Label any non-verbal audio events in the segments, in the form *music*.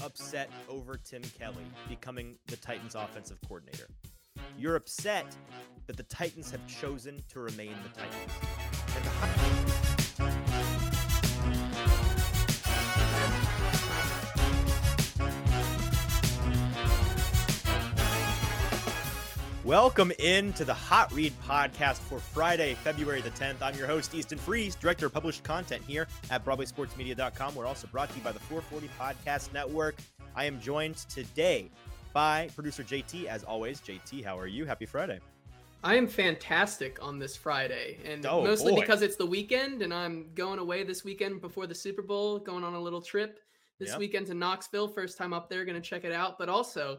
not upset over Tim Kelly becoming the Titans offensive coordinator. You're upset that the Titans have chosen to remain the Titans. Welcome into the Hot Read podcast for Friday, February the 10th. I'm your host, Easton Freeze, Director of Published Content here at BroadwaySportsMedia.com. We're also brought to you by the 440 Podcast Network. I am joined today by producer JT, as always. JT, how are you? Happy Friday. I am fantastic on this Friday, and Oh, mostly boy. because it's the weekend, and I'm going away this weekend before the Super Bowl, going on a little trip this Yep. weekend to Knoxville. First time up there, going to check it out, but also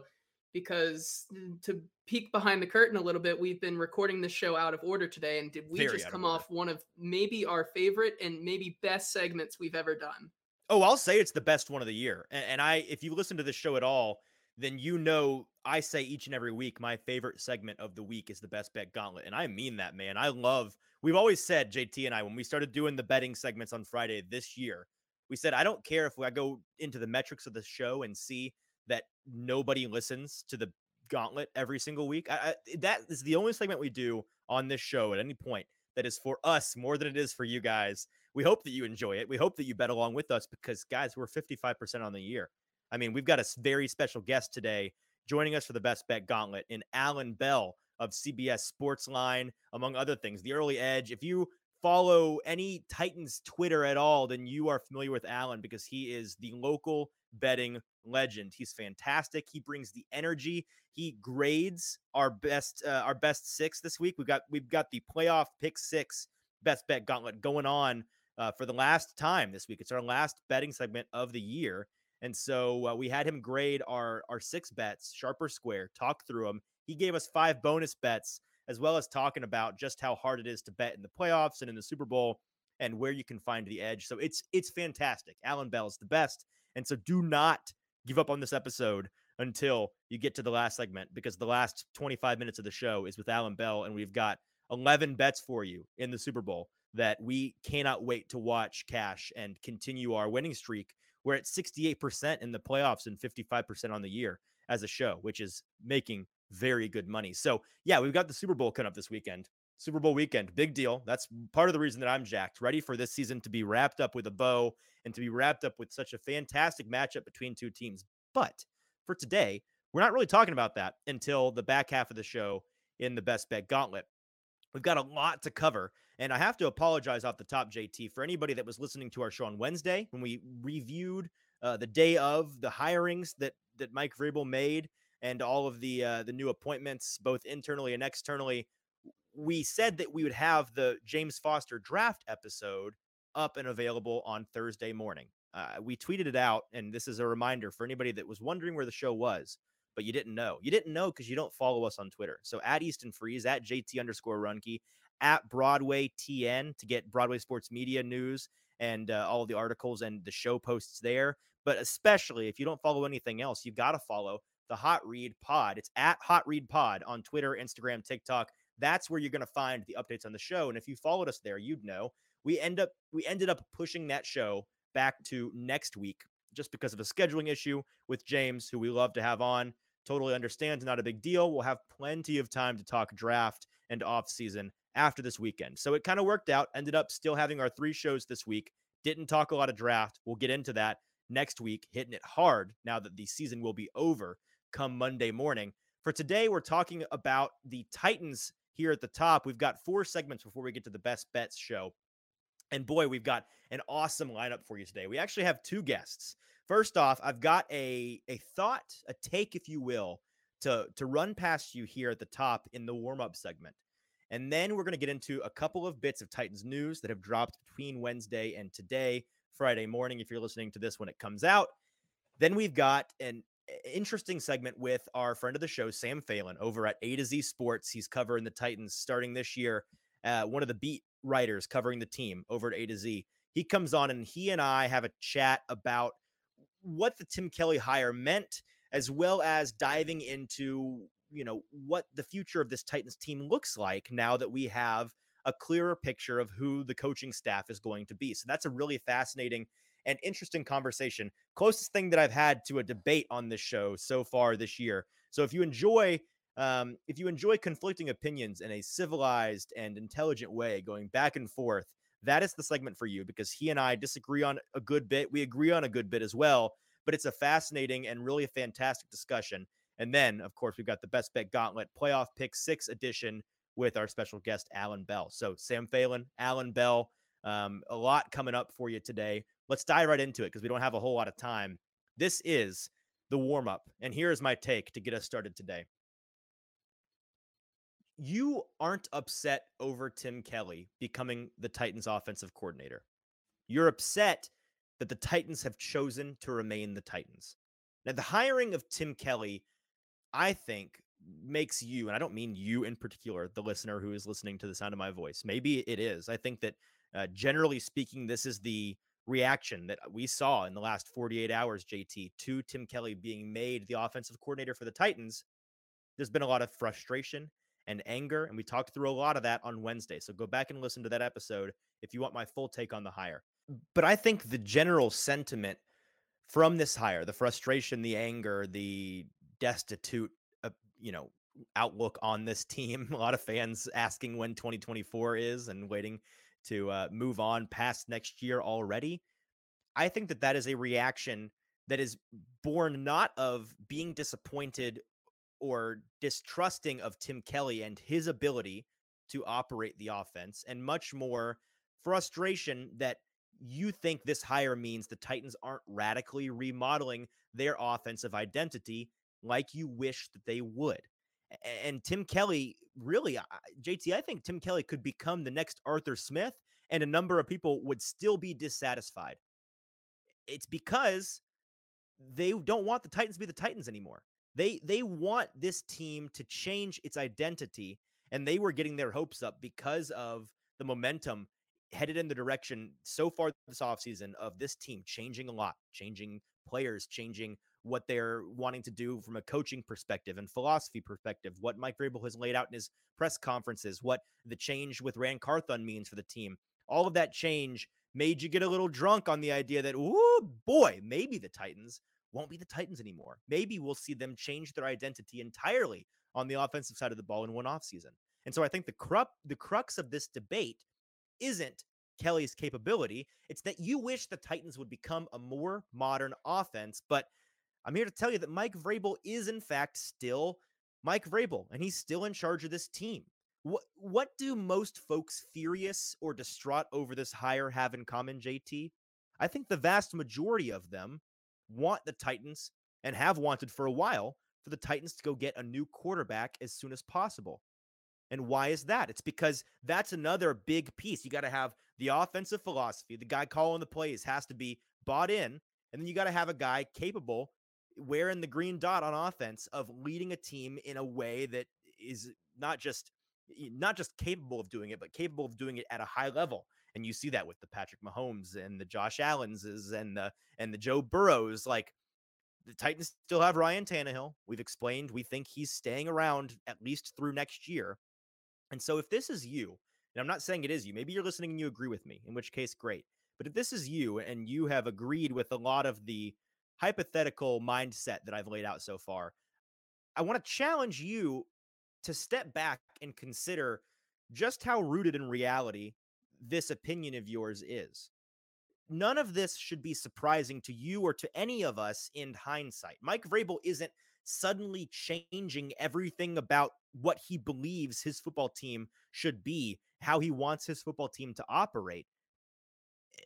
because mm, to peek behind the curtain a little bit, we've been recording the show out of order today, and did we Very just out of come off one of maybe our favorite and maybe best segments we've ever done? Oh, I'll say it's the best one of the year. And, and I, if you listen to this show at all, then you know I say each and every week my favorite segment of the week is the best bet gauntlet, and I mean that, man. I love. We've always said JT and I when we started doing the betting segments on Friday this year, we said I don't care if I go into the metrics of the show and see that nobody listens to the gauntlet every single week. I, I, eh, that is the only segment we do on this show at any point that is for us more than it is for you guys. We hope that you enjoy it. We hope that you bet along with us because, guys, we're 55% on the year. I mean, we've got a very special guest today joining us for the best bet gauntlet in Alan Bell of CBS Sportsline, among other things. The early edge. If you follow any Titans Twitter at all, then you are familiar with Alan because he is the local betting legend. He's fantastic. He brings the energy. He grades our best uh, our best six this week. We've got we've got the playoff pick six best bet gauntlet going on uh, for the last time this week. It's our last betting segment of the year. And so uh, we had him grade our our six bets, sharp or square, talk through them. He gave us five bonus bets, as well as talking about just how hard it is to bet in the playoffs and in the Super Bowl, and where you can find the edge. So it's it's fantastic. Alan Bell is the best, and so do not give up on this episode until you get to the last segment because the last 25 minutes of the show is with Alan Bell, and we've got 11 bets for you in the Super Bowl that we cannot wait to watch cash and continue our winning streak. We're at 68% in the playoffs and 55% on the year as a show, which is making very good money. So, yeah, we've got the Super Bowl coming up this weekend. Super Bowl weekend, big deal. That's part of the reason that I'm jacked, ready for this season to be wrapped up with a bow and to be wrapped up with such a fantastic matchup between two teams. But for today, we're not really talking about that until the back half of the show in the best bet gauntlet. We've got a lot to cover, and I have to apologize off the top, JT, for anybody that was listening to our show on Wednesday when we reviewed uh, the day of the hirings that that Mike Vrabel made and all of the uh, the new appointments, both internally and externally. We said that we would have the James Foster draft episode up and available on Thursday morning. Uh, we tweeted it out, and this is a reminder for anybody that was wondering where the show was, but you didn't know. You didn't know because you don't follow us on Twitter. So at Easton Freeze, at JT underscore Runke, at Broadway TN to get Broadway Sports Media news and uh, all the articles and the show posts there. But especially if you don't follow anything else, you've got to follow the Hot Read Pod. It's at Hot Read Pod on Twitter, Instagram, TikTok. That's where you're going to find the updates on the show. And if you followed us there, you'd know we end up we ended up pushing that show back to next week just because of a scheduling issue with James, who we love to have on. Totally understands, not a big deal. We'll have plenty of time to talk draft and off season after this weekend. So it kind of worked out. Ended up still having our three shows this week. Didn't talk a lot of draft. We'll get into that next week, hitting it hard now that the season will be over come Monday morning. For today, we're talking about the Titans here at the top. We've got four segments before we get to the best bets show. And boy, we've got an awesome lineup for you today. We actually have two guests. First off, I've got a a thought, a take, if you will, to to run past you here at the top in the warm up segment. And then we're going to get into a couple of bits of Titans news that have dropped between Wednesday and today, Friday morning, if you're listening to this when it comes out. Then we've got an interesting segment with our friend of the show, Sam Phelan, over at A to Z Sports. He's covering the Titans starting this year. Uh, one of the beat writers covering the team over at A to Z. He comes on and he and I have a chat about what the Tim Kelly hire meant, as well as diving into you know what the future of this Titans team looks like now that we have a clearer picture of who the coaching staff is going to be. So that's a really fascinating and interesting conversation. Closest thing that I've had to a debate on this show so far this year. So if you enjoy um, if you enjoy conflicting opinions in a civilized and intelligent way, going back and forth, that is the segment for you because he and I disagree on a good bit. We agree on a good bit as well, but it's a fascinating and really a fantastic discussion. And then, of course, we've got the best bet gauntlet playoff pick six edition with our special guest, Alan Bell. So, Sam Phelan, Alan Bell, um, a lot coming up for you today. Let's dive right into it because we don't have a whole lot of time. This is the warm up. And here is my take to get us started today. You aren't upset over Tim Kelly becoming the Titans offensive coordinator. You're upset that the Titans have chosen to remain the Titans. Now, the hiring of Tim Kelly, I think, makes you, and I don't mean you in particular, the listener who is listening to the sound of my voice. Maybe it is. I think that uh, generally speaking, this is the reaction that we saw in the last 48 hours, JT, to Tim Kelly being made the offensive coordinator for the Titans. There's been a lot of frustration and anger, and we talked through a lot of that on Wednesday. So go back and listen to that episode if you want my full take on the hire. But I think the general sentiment from this hire, the frustration, the anger, the destitute, uh, you know, outlook on this team, *laughs* a lot of fans asking when 2024 is and waiting to uh, move on past next year already. I think that that is a reaction that is born not of being disappointed or distrusting of Tim Kelly and his ability to operate the offense, and much more frustration that you think this hire means the Titans aren't radically remodeling their offensive identity like you wish that they would. And Tim Kelly, really, JT, I think Tim Kelly could become the next Arthur Smith, and a number of people would still be dissatisfied. It's because they don't want the Titans to be the Titans anymore. They they want this team to change its identity, and they were getting their hopes up because of the momentum headed in the direction so far this offseason of this team changing a lot, changing players, changing what they're wanting to do from a coaching perspective and philosophy perspective, what Mike Vrabel has laid out in his press conferences, what the change with Ran Carthon means for the team. All of that change made you get a little drunk on the idea that, oh boy, maybe the Titans won't be the Titans anymore. Maybe we'll see them change their identity entirely on the offensive side of the ball in one offseason. And so I think the crux the crux of this debate isn't Kelly's capability. It's that you wish the Titans would become a more modern offense. But I'm here to tell you that Mike Vrabel is, in fact, still Mike Vrabel, and he's still in charge of this team. What what do most folks furious or distraught over this hire have in common, JT? I think the vast majority of them want the Titans and have wanted for a while for the Titans to go get a new quarterback as soon as possible. And why is that? It's because that's another big piece. You got to have the offensive philosophy. The guy calling the plays has to be bought in. And then you got to have a guy capable wearing the green dot on offense of leading a team in a way that is not just not just capable of doing it, but capable of doing it at a high level. And you see that with the Patrick Mahomes and the Josh Allenses and the and the Joe Burrows. Like the Titans still have Ryan Tannehill. We've explained we think he's staying around at least through next year. And so if this is you, and I'm not saying it is you, maybe you're listening and you agree with me, in which case, great. But if this is you and you have agreed with a lot of the hypothetical mindset that I've laid out so far, I want to challenge you to step back and consider just how rooted in reality this opinion of yours is. None of this should be surprising to you or to any of us in hindsight. Mike Vrabel isn't suddenly changing everything about what he believes his football team should be, how he wants his football team to operate.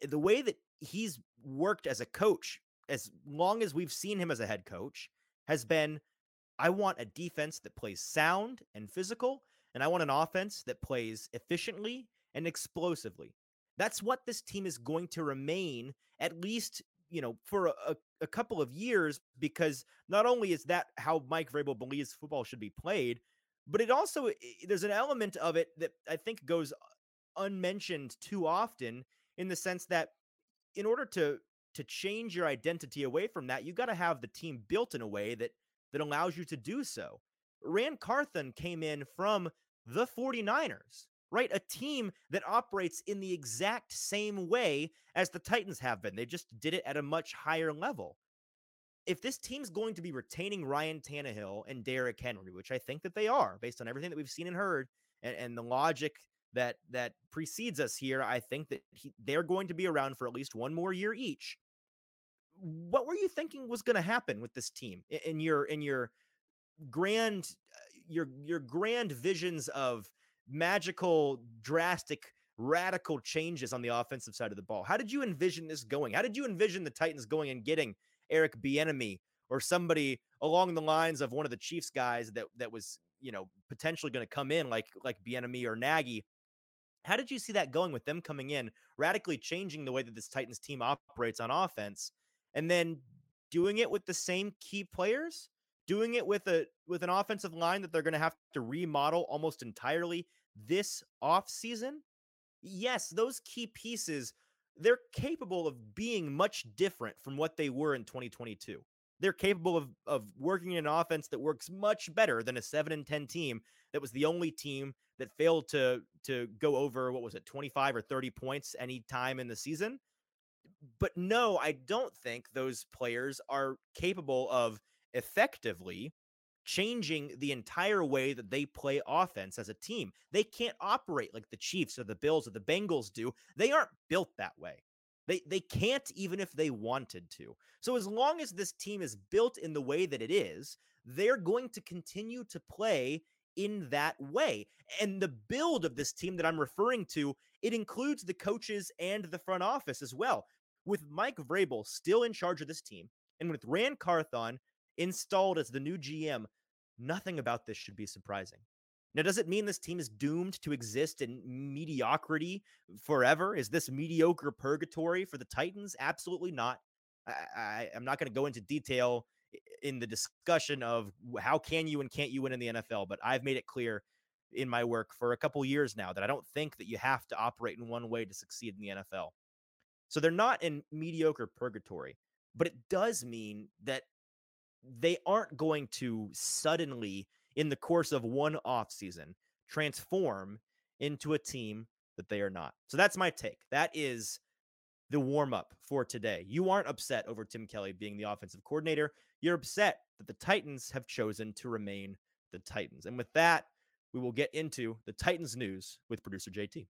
Eh, the way that he's worked as a coach, as long as we've seen him as a head coach, has been I want a defense that plays sound and physical, and I want an offense that plays efficiently and explosively. That's what this team is going to remain, at least you know, for a, a, couple of years, because not only is that how Mike Vrabel believes football should be played, but it also there's an element of it that I think goes uh, unmentioned too often in the sense that in order to to change your identity away from that, you got to have the team built in a way that that allows you to do so. Ran Carthon came in from the 49ers. right? A team that operates in the exact same way as the Titans have been. They just did it at a much higher level. If this team's going to be retaining Ryan Tannehill and Derrick Henry, which I think that they are, based on everything that we've seen and heard, and, and the logic that that precedes us here, I think that he, they're going to be around for at least one more year each. What were you thinking was going to happen with this team in, in your in your grand your your grand visions of magical, drastic, radical changes on the offensive side of the ball. How did you envision this going? How did you envision the Titans going and getting Eric Bieniemy or somebody along the lines of one of the Chiefs guys that that was you know potentially going to come in like like Bieniemy or Nagy? How did you see that going with them coming in, radically changing the way that this Titans team operates on offense, and then doing it with the same key players? doing it with a with an offensive line that they're going to have to remodel almost entirely this off season yes those key pieces they're capable of being much different from what they were in 2022 they're capable of of working in an offense that works much better than a 7 and 10 team that was the only team that failed to to go over what was it 25 or 30 points any time in the season but no i don't think those players are capable of effectively changing the entire way that they play offense as a team. They can't operate like the Chiefs or the Bills or the Bengals do. They aren't built that way. They they can't even if they wanted to. So as long as this team is built in the way that it is, they're going to continue to play in that way. And the build of this team that I'm referring to, it includes the coaches and the front office as well. With Mike Vrabel still in charge of this team, and with Ran Carthon installed as the new GM, nothing about this should be surprising. Now, does it mean this team is doomed to exist in mediocrity forever? Is this mediocre purgatory for the Titans? Absolutely not. I, am not going to go into detail in the discussion of how can you and can't you win in the NFL, but I've made it clear in my work for a couple years now that I don't think that you have to operate in one way to succeed in the NFL. So they're not in mediocre purgatory, but it does mean that they aren't going to suddenly, in the course of one off season, transform into a team that they are not. So that's my take. That is the warm up for today. You aren't upset over Tim Kelly being the offensive coordinator. You're upset that the Titans have chosen to remain the Titans. And with that, we will get into the Titans news with producer JT.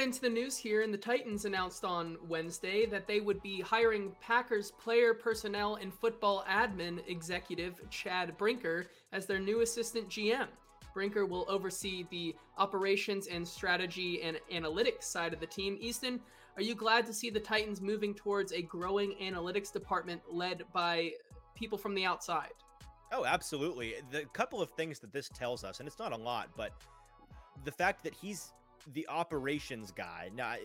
Get into the news here. And the Titans announced on Wednesday that they would be hiring Packers player personnel and football admin executive Chad Brinker as their new assistant GM. Brinker will oversee the operations and strategy and analytics side of the team. Easton, are you glad to see the Titans moving towards a growing analytics department led by people from the outside? Oh, absolutely. The couple of things that this tells us, and it's not a lot, but the fact that he's the operations guy. Now, I,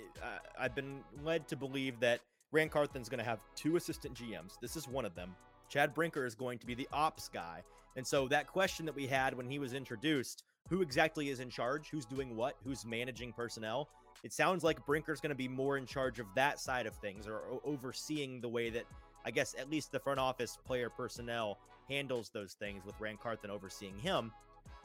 I've been led to believe that Ran Carthon's going to have two assistant GMs. This is one of them. Chad Brinker is going to be the ops guy. And so that question that we had when he was introduced, who exactly is in charge? Who's doing what? Who's managing personnel? It sounds like Brinker's going to be more in charge of that side of things or, overseeing the way that I guess at least the front office player personnel handles those things with Ran Carthon overseeing him.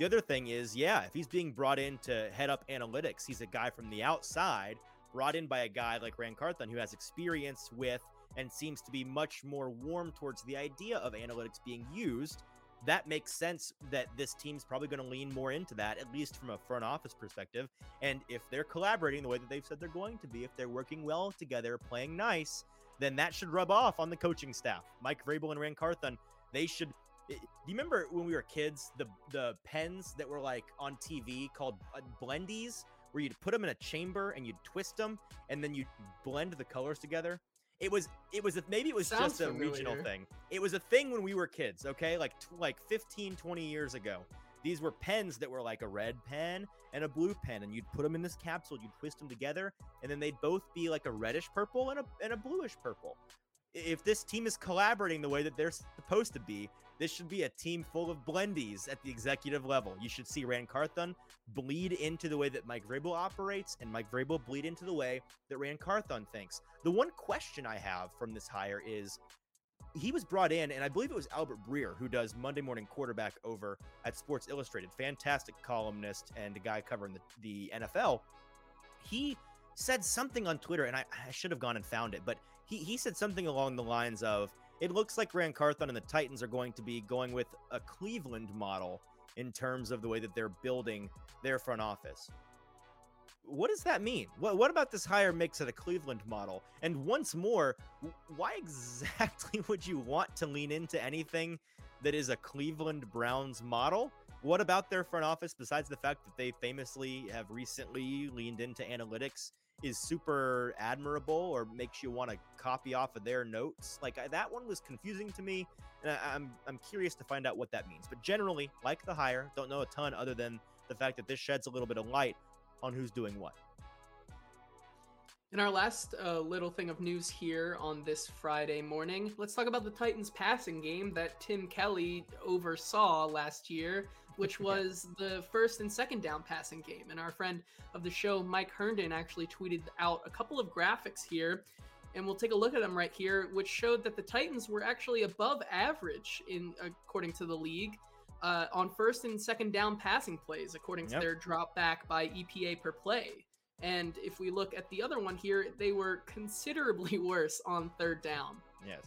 The other thing is, yeah, if he's being brought in to head up analytics, he's a guy from the outside, brought in by a guy like Ran Carthon who has experience with and seems to be much more warm towards the idea of analytics being used. That makes sense that this team's probably going to lean more into that, at least from a front office perspective. And if they're collaborating the way that they've said they're going to be, if they're working well together, playing nice, then that should rub off on the coaching staff. Mike Vrabel and Ran Carthon, they should do you remember when we were kids the the pens that were like on TV called uh, blendies where you'd put them in a chamber and you'd twist them and then you'd blend the colors together? It was it was a, maybe it was Sounds just a familiar. regional thing. It was a thing when we were kids okay? Like like 15 20 years ago. These were pens that were like a red pen and a blue pen and you'd put them in this capsule you'd twist them together and then they'd both be like a reddish purple and a, and a bluish purple if this team is collaborating the way that they're supposed to be this should be a team full of blendies at the executive level. You should see Ran Carthon bleed into the way that Mike Vrabel operates, and Mike Vrabel bleed into the way that Ran Carthon thinks. The one question I have from this hire is he was brought in, and I believe it was Albert Breer who does Monday Morning Quarterback over at Sports Illustrated. Fantastic columnist and a guy covering the, the NFL. He said something on Twitter, and I, I should have gone and found it, but he, he said something along the lines of it looks like Ran Carthon and the Titans are going to be going with a Cleveland model in terms of the way that they're building their front office. What does that mean? What, what about this hire makes it a Cleveland model? And once more, why exactly *laughs* would you want to lean into anything that is a Cleveland Browns model? What about their front office, besides the fact that they famously have recently leaned into analytics is super admirable or makes you want to copy off of their notes. Like I, that one was confusing to me, and I, I'm I'm curious to find out what that means. But generally, like the hire, don't know a ton other than the fact that this sheds a little bit of light on who's doing what. In our last uh, little thing of news here on this Friday morning, let's talk about the Titans passing game that Tim Kelly oversaw last year which *laughs* was the first and second down passing game. And our friend of the show, Mike Herndon, actually tweeted out a couple of graphics here. And we'll take a look at them right here, which showed that the Titans were actually above average in according to the league uh, on first and second down passing plays, according to yep. their drop back by EPA per play. And if we look at the other one here, they were considerably *laughs* worse on third down. Yes.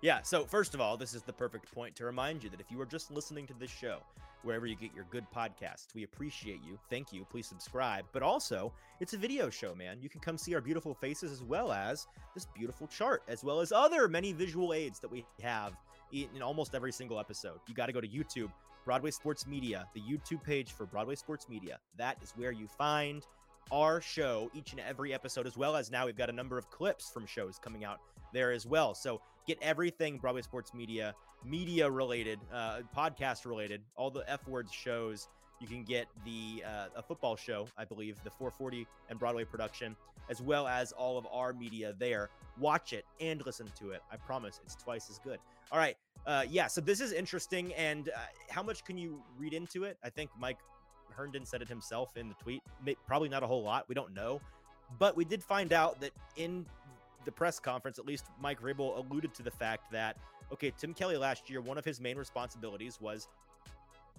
Yeah, so first of all, this is the perfect point to remind you that if you are just listening to this show, wherever you get your good podcasts. We appreciate you. Thank you. Please subscribe. But also, it's a video show, man. You can come see our beautiful faces as well as this beautiful chart, as well as other many visual aids that we have in almost every single episode. You got to go to YouTube, Broadway Sports Media, the YouTube page for Broadway Sports Media. That is where you find our show each and every episode, as well as now we've got a number of clips from shows coming out there as well. So get everything Broadway Sports Media media related, uh, podcast related, all the F words shows. You can get the uh, a football show, I believe, the 440 and Broadway production, as well as all of our media there. Watch it and listen to it. I promise it's twice as good. All right. Uh, yeah, so this is interesting. And uh, how much can you read into it? I think Mike Herndon said it himself in the tweet. Probably not a whole lot. We don't know. But we did find out that in the press conference, at least Mike Vrabel alluded to the fact that okay, Tim Kelly last year, one of his main responsibilities was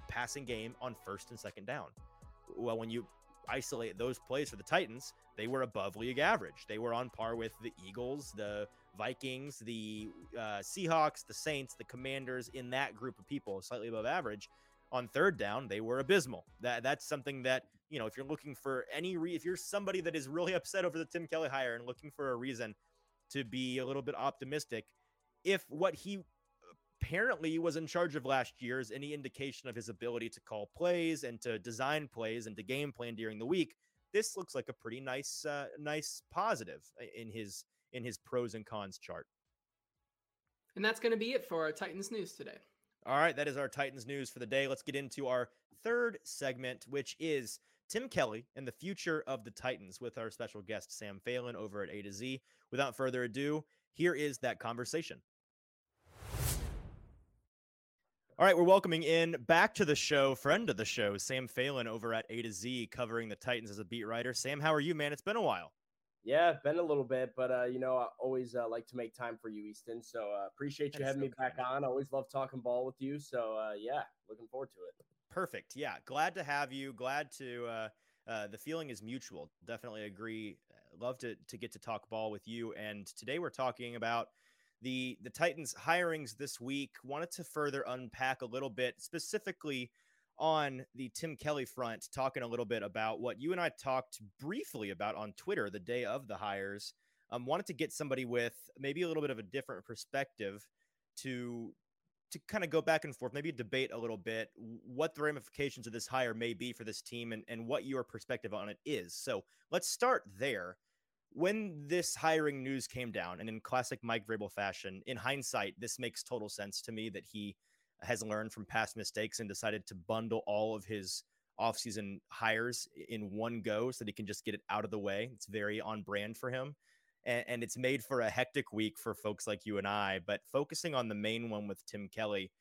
passing game on first and second down. Well, when you isolate those plays for the Titans, they were above league average. They were on par with the Eagles, the Vikings, the uh, Seahawks, the Saints, the Commanders in that group of people, slightly above average. On third down, they were abysmal. That that's something that you know if you're looking for any re- if you're somebody that is really upset over the Tim Kelly hire and looking for a reason to be a little bit optimistic, if what he apparently was in charge of last year is any indication of his ability to call plays and to design plays and to game plan during the week, this looks like a pretty nice, uh, nice positive in his in his pros and cons chart. And that's going to be it for our Titans news today. All right, that is our Titans news for the day. Let's get into our third segment, which is Tim Kelly and the future of the Titans with our special guest Sam Phelan over at A to Z. Without further ado, here is that conversation. All right, we're welcoming in back to the show, friend of the show, Sam Phelan over at A to Z, covering the Titans as a beat writer. Sam, how are you, man? It's been a while. Yeah, been a little bit, but uh, you know, I always uh, like to make time for you, Easton. So uh, appreciate you That's having so me back on. I always love talking ball with you. So uh, yeah, looking forward to it. Perfect. Yeah, glad to have you. Glad to. Uh, uh, the feeling is mutual. Definitely agree. Love to to get to talk ball with you. And today we're talking about the the Titans hirings this week. Wanted to further unpack a little bit specifically on the Tim Kelly front, talking a little bit about what you and I talked briefly about on Twitter the day of the hires. Um, wanted to get somebody with maybe a little bit of a different perspective to to kind of go back and forth, maybe debate a little bit what the ramifications of this hire may be for this team and, and what your perspective on it is. So let's start there when this hiring news came down, and in classic Mike Vrabel fashion, in hindsight, this makes total sense to me that he has learned from past mistakes and decided to bundle all of his offseason hires in one go so that he can just get it out of the way. It's very on brand for him. And, and it's made for a hectic week for folks like you and I. But focusing on the main one with Tim Kelly,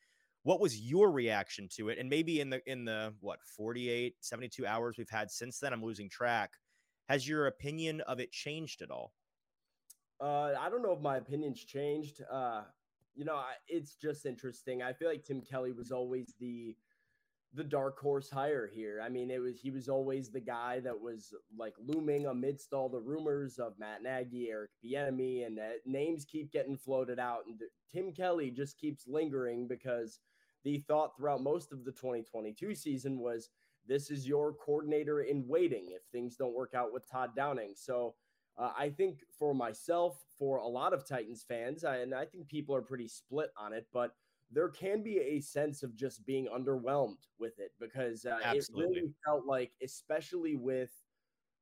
what was your reaction to it? And maybe in the in the what 48, 72 hours we've had since then, I'm losing track has your opinion of it changed at all? Uh, I don't know if my opinion's changed. Uh, you know, it's just interesting. I feel like Tim Kelly was always the the dark horse hire here. I mean, it was he was always the guy that was like looming amidst all the rumors of Matt Nagy, Eric Bieniemy, and uh, names keep getting floated out, and Tim Kelly just keeps lingering because the thought throughout most of the 2022 season was this is your coordinator in waiting if things don't work out with Todd Downing. So. Uh, I think for myself, for a lot of Titans fans, I, and I think people are pretty split on it, but there can be a sense of just being underwhelmed with it because uh, it really felt like, especially with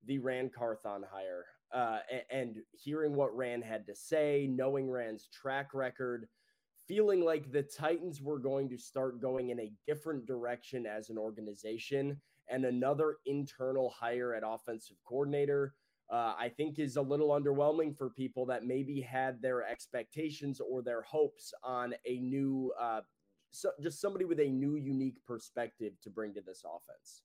the Ran Carthon hire uh, and, and hearing what Ran had to say, knowing Ran's track record, feeling like the Titans were going to start going in a different direction as an organization, and another internal hire at offensive coordinator uh, I think is a little underwhelming for people that maybe had their expectations or their hopes on a new, uh, so just somebody with a new, unique perspective to bring to this offense.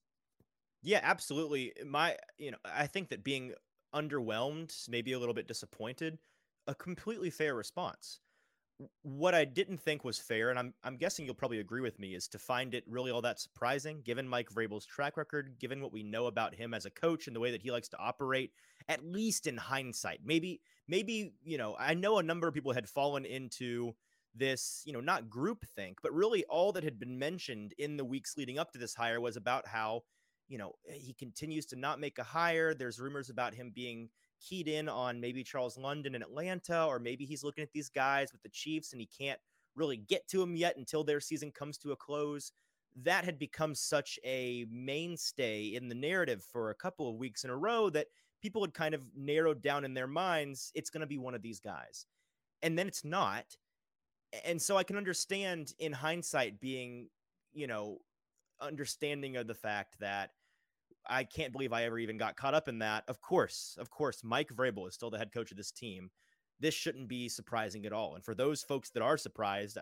Yeah, absolutely. My, you know, I think that being underwhelmed, maybe a little bit disappointed, a completely fair response what I didn't think was fair, and I'm I'm guessing you'll probably agree with me, is to find it really all that surprising, given Mike Vrabel's track record, given what we know about him as a coach and the way that he likes to operate. At least in hindsight, maybe maybe you know I know a number of people had fallen into this, you know, not group think, but really all that had been mentioned in the weeks leading up to this hire was about how you know he continues to not make a hire. There's rumors about him being keyed in on maybe Charles London in Atlanta, or maybe he's looking at these guys with the Chiefs and he can't really get to them yet until their season comes to a close. That had become such a mainstay in the narrative for a couple of weeks in a row that people had kind of narrowed down in their minds it's going to be one of these guys. And then it's not. And so I can understand in hindsight being, you know, understanding of the fact that I can't believe I ever even got caught up in that. Of course, of course, Mike Vrabel is still the head coach of this team. This shouldn't be surprising at all. And for those folks that are surprised,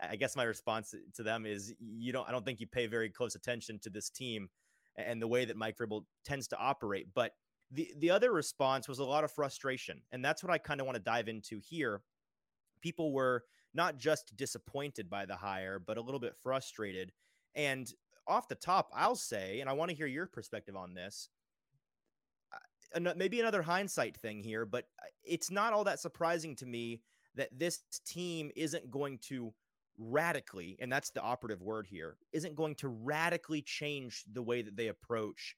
I *laughs* guess my response to them is you don't I don't think you pay very close attention to this team and the way that Mike Vrabel tends to operate. But the the other response was a lot of frustration. And that's what I kind of want to dive into here. People were not just disappointed by the hire, but a little bit frustrated. And off the top, I'll say, and I want to hear your perspective on this. Maybe another hindsight thing here, but uh, it's not all that surprising to me that this team isn't going to radically, and that's the operative word here, isn't going to radically change the way that they approach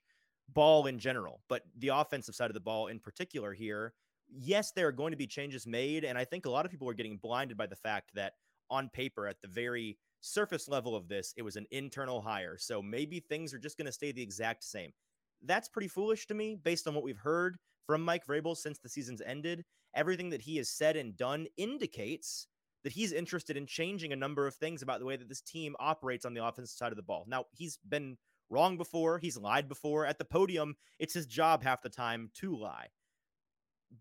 ball in general, but the offensive side of the ball in particular here. Yes, there are going to be changes made. And I think a lot of people are getting blinded by the fact that on paper, at the very surface level of this, it was an internal hire. So maybe things are just going to stay the exact same. That's pretty foolish to me based on what we've heard from Mike Vrabel since the season's ended. Everything that he has said and done indicates that he's interested in changing a number of things about the way that this team operates on the offensive side of the ball. Now, he's been wrong before, he's lied before. At the podium, it's his job half the time to lie.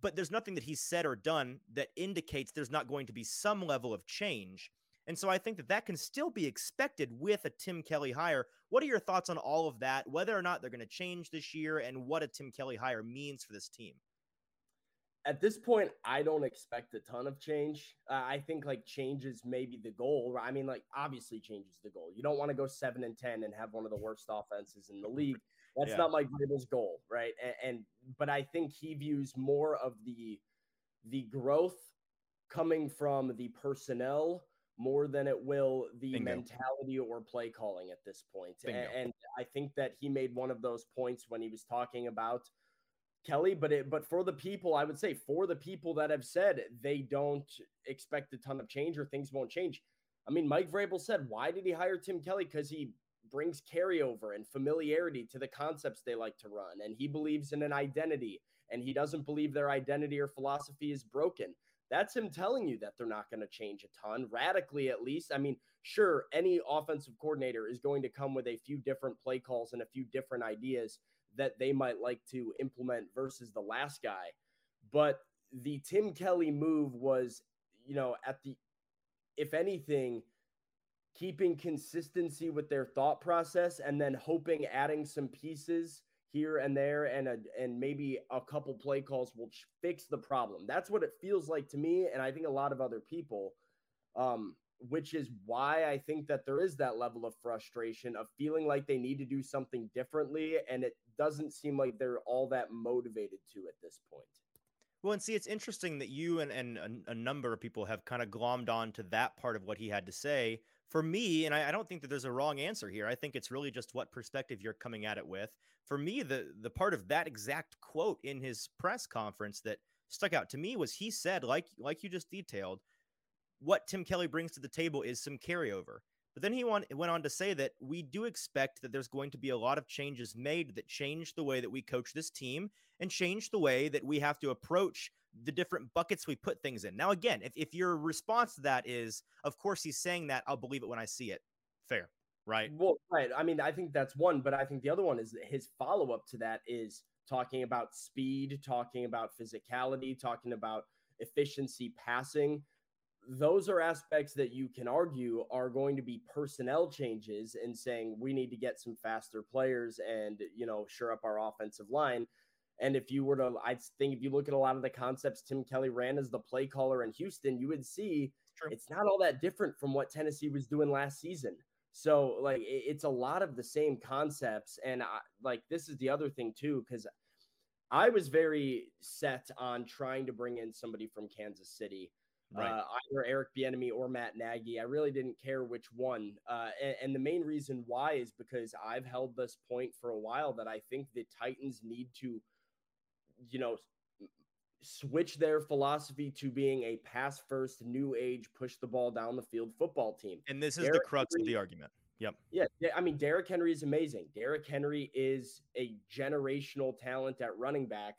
But there's nothing that he's said or done that indicates there's not going to be some level of change. And so I think that that can still be expected with a Tim Kelly hire. What are your thoughts on all of that, whether or not they're going to change this year and what a Tim Kelly hire means for this team? At this point, I don't expect a ton of change. Uh, I think like change is maybe the goal. I mean, like obviously change is the goal. You don't want to go seven and ten and have one of the worst offenses in the *laughs* league. That's yeah. not Mike Vrabel's goal, right? And, and but I think he views more of the the growth coming from the personnel more than it will the Bingo. mentality or play calling at this point. And, and, I think that he made one of those points when he was talking about Kelly, but it but for the people, I would say for the people that have said they don't expect a ton of change or things won't change. I mean, Mike Vrabel said, why did he hire Tim Kelly? Because he brings carryover and familiarity to the concepts they like to run, and he believes in an identity, and he doesn't believe their identity or philosophy is broken that's him telling you that they're not going to change a ton, radically at least. I mean, sure, any offensive coordinator is going to come with a few different play calls and a few different ideas that they might like to implement versus the last guy. But the Tim Kelly move was, you know, at the, if anything, keeping consistency with their thought process and then hoping adding some pieces here and there and a, and maybe a couple play calls will fix the problem. That's what it feels like to me and I think a lot of other people. Um, which is why I think that there is that level of frustration of feeling like they need to do something differently. And it doesn't seem like they're all that motivated to at this point. Well, and see, it's interesting that you and, and a, a number of people have kind of glommed on to that part of what he had to say. For me, and I, I don't think that there's a wrong answer here. I think it's really just what perspective you're coming at it with. For me, the the part of that exact quote in his press conference that stuck out to me was he said, like like you just detailed, what Tim Kelly brings to the table is some carryover. But then he went on to say that we do expect that there's going to be a lot of changes made that change the way that we coach this team and change the way that we have to approach the different buckets we put things in. Now, again, if, if your response to that is, of course, he's saying that, I'll believe it when I see it. Fair, right? Well, right. I mean, I think that's one, but I think the other one is his follow up to that is talking about speed, talking about physicality, talking about efficiency passing those are aspects that you can argue are going to be personnel changes and saying we need to get some faster players and you know shore up our offensive line. And if you were to i think if you look at a lot of the concepts tim kelly ran as the play caller in houston you would see True. it's not all that different from what tennessee was doing last season. So like it's a lot of the same concepts. And I, like this is the other thing too because i was very set on trying to bring in somebody from kansas city right. uh, either Eric Bieniemy or Matt Nagy. I really didn't care which one, uh, and, and, the main reason why is because I've held this point for a while that I think the Titans need to, you know, switch their philosophy to being a pass first, new age, push the ball down the field football team. And this is Derrick the crux Henry, of the argument. Yep. Yeah. I mean, Derrick Henry is amazing. Derrick Henry is a generational talent at running back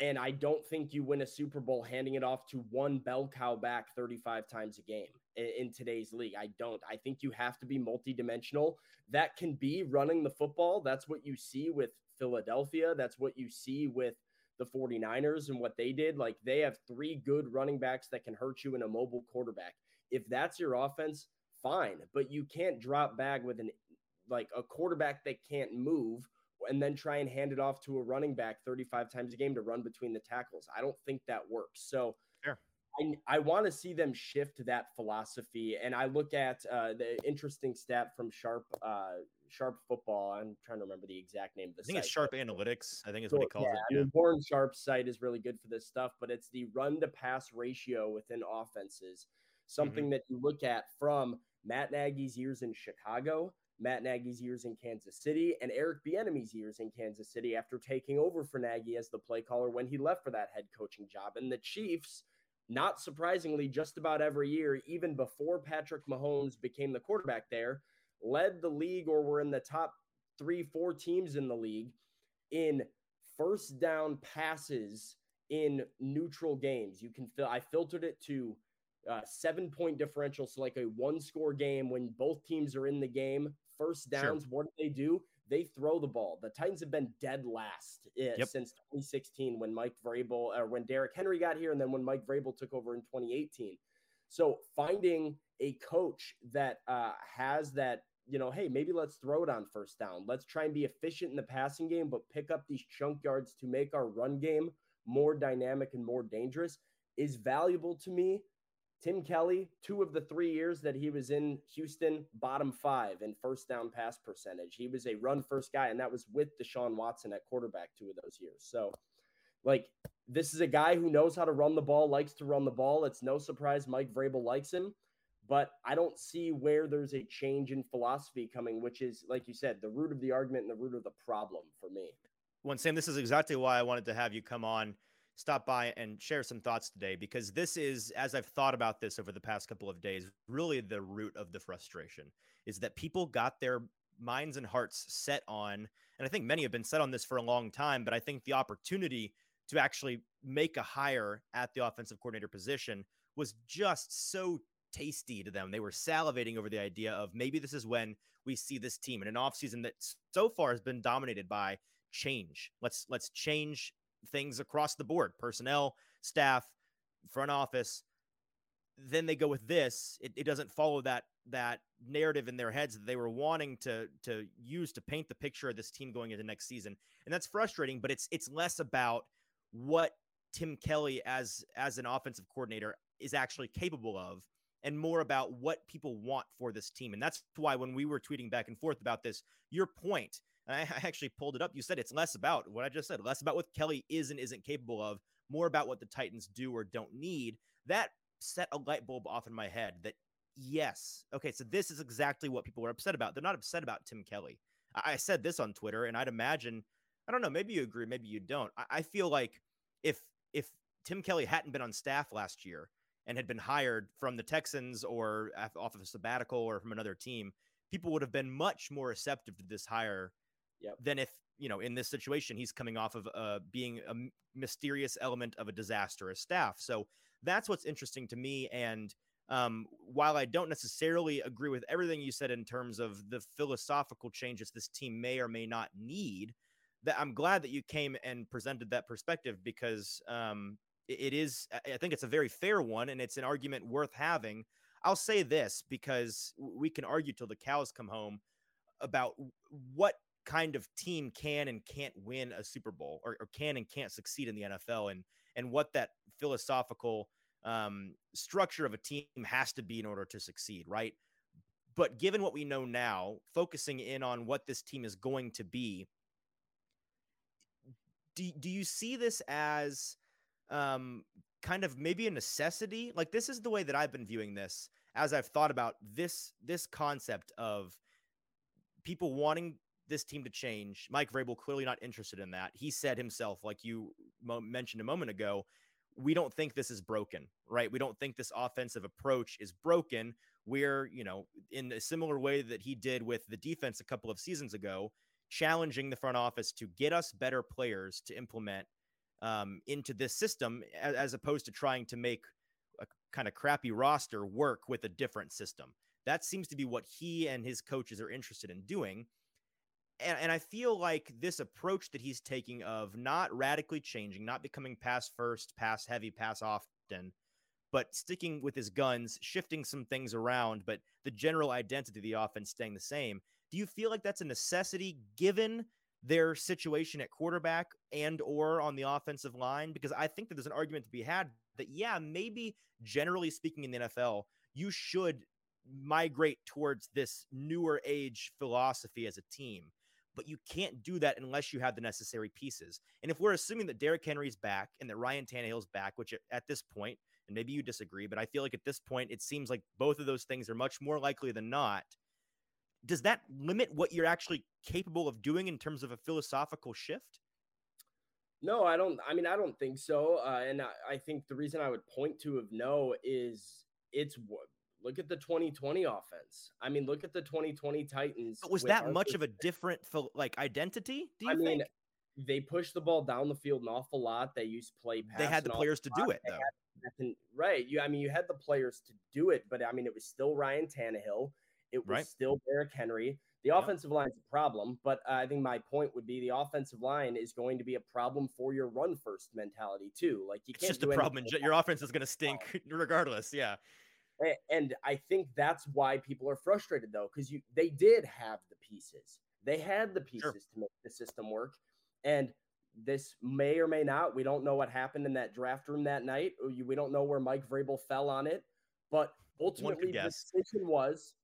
and I don't think you win a Super Bowl handing it off to one bell cow back 35 times a game in, today's league. I don't. I think you have to be multidimensional. That can be running the football. That's what you see with Philadelphia. That's what you see with the 49ers and what they did. Like they have three good running backs that can hurt you in a mobile quarterback. If that's your offense, fine, but you can't drop back with an like a quarterback that can't move and then try and hand it off to a running back 35 times a game to run between the tackles. I don't think that works. So. I, I want to see them shift that philosophy. And I look at uh, the interesting stat from Sharp uh, Sharp Football. I'm trying to remember the exact name of the I think site, it's Sharp Analytics. I think is what he calls yeah, it. Yeah. Warren Sharp's site is really good for this stuff, but it's the run to pass ratio within offenses. Something mm-hmm. that you look at from Matt Nagy's years in Chicago Matt Nagy's years in Kansas City and Eric Bieniemy's years in Kansas City after taking over for Nagy as the play caller when he left for that head coaching job. And the Chiefs, not surprisingly, just about every year, even before Patrick Mahomes became the quarterback there, led the league or were in the top three, four teams in the league in first down passes in neutral games. You can fil- I filtered it to uh, seven point differential. So, like a one score game when both teams are in the game, first downs, sure. what do they do? They throw the ball. The Titans have been dead last uh, yep. since 2016 when Mike Vrabel or when Derrick Henry got here, and then when Mike Vrabel took over in 2018. So finding a coach that uh, has that, you know, hey, maybe let's throw it on first down. Let's try and be efficient in the passing game, but pick up these chunk yards to make our run game more dynamic and more dangerous is valuable to me Tim Kelly, two of the three years that he was in Houston, bottom five in first down pass percentage. He was a run first guy, and that was with Deshaun Watson at quarterback two of those years. So, like, this is a guy who knows how to run the ball, likes to run the ball. It's no surprise Mike Vrabel likes him, but I don't see where there's a change in philosophy coming, which is, like you said, the root of the argument and the root of the problem for me. Well, Sam, this is exactly why I wanted to have you come on stop by and share some thoughts today because this is, as I've thought about this over the past couple of days, really the root of the frustration is that people got their minds and hearts set on, and I think many have been set on this for a long time, but I think the opportunity to actually make a hire at the offensive coordinator position was just so tasty to them. They were salivating over the idea of maybe this is when we see this team in an offseason that so far has been dominated by change. Let's let's change things across the board personnel, staff, front office. Then they go with this. It, it doesn't follow that that narrative in their heads that they were wanting to to use to paint the picture of this team going into next season. And that's frustrating, but it's it's less about what Tim Kelly as as an offensive coordinator is actually capable of and more about what people want for this team. And that's why when we were tweeting back and forth about this, your point, and I, I actually pulled it up, you said it's less about what I just said, less about what Kelly is and isn't capable of, more about what the Titans do or don't need. That set a light bulb off in my head that yes, okay, so this is exactly what people are upset about. They're not upset about Tim Kelly. I, I said this on Twitter, and I'd imagine, I don't know, maybe you agree, maybe you don't. I, I feel like if if Tim Kelly hadn't been on staff last year and had been hired from the Texans or off of a sabbatical or from another team, people would have been much more receptive to this hire yep. than if you know in this situation he's coming off of uh, being a mysterious element of a disastrous staff. So that's what's interesting to me. And um, while I don't necessarily agree with everything you said in terms of the philosophical changes this team may or may not need, that I'm glad that you came and presented that perspective because um, it is, I think it's a very fair one and it's an argument worth having. I'll say this because we can argue till the cows come home about what kind of team can and can't win a Super Bowl or, or can and can't succeed in the NFL and and what that philosophical um, structure of a team has to be in order to succeed, right? But given what we know now, focusing in on what this team is going to be, do, do you see this as um, kind of maybe a necessity? Like this is the way that I've been viewing this as I've thought about this this concept of people wanting this team to change. Mike Vrabel clearly not interested in that. He said himself, like you mo- mentioned a moment ago, we don't think this is broken, right? We don't think this offensive approach is broken. We're, you know, in a similar way that he did with the defense a couple of seasons ago, challenging the front office to get us better players to implement um, into this system, as, as opposed to trying to make a kind of crappy roster work with a different system. That seems to be what he and his coaches are interested in doing and, and I feel like this approach that he's taking of not radically changing, not becoming pass first, pass heavy, pass often, but sticking with his guns, shifting some things around, but the general identity of the offense staying the same. Do you feel like that's a necessity given their situation at quarterback and or on the offensive line? Because I think that there's an argument to be had that yeah, maybe generally speaking in the NFL, you should migrate towards this newer age philosophy as a team but you can't do that unless you have the necessary pieces. And if we're assuming that Derrick Henry's back and that Ryan Tannehill's back, which at this point, and maybe you disagree, but I feel like at this point, it seems like both of those things are much more likely than not. Does that limit what you're actually capable of doing in terms of a philosophical shift? No, I don't. I mean, I don't think so. Uh, and I, I think the reason I would point to of no is it's Look at the 2020 offense. I mean, look at the 2020 Titans. But was that much of a different like identity? Do you I think? Mean, they pushed the ball down the field an awful lot. They used play pass. They had the players to do it though. Had, right. You I mean you had the players to do it, but I mean it was still Ryan Tannehill. It was right. still Derrick Henry. The offensive line's a problem, but uh, I think my point would be the offensive line is going to be a problem for your run first mentality too. Like you can't. It's just a problem. Your offense is going to stink regardless. Yeah. And I think that's why people are frustrated though, because you they did have the pieces. They had the pieces sure. to make the system work. And this may or may not. We don't know what happened in that draft room that night. We don't know where Mike Vrabel fell on it. But ultimately, the decision was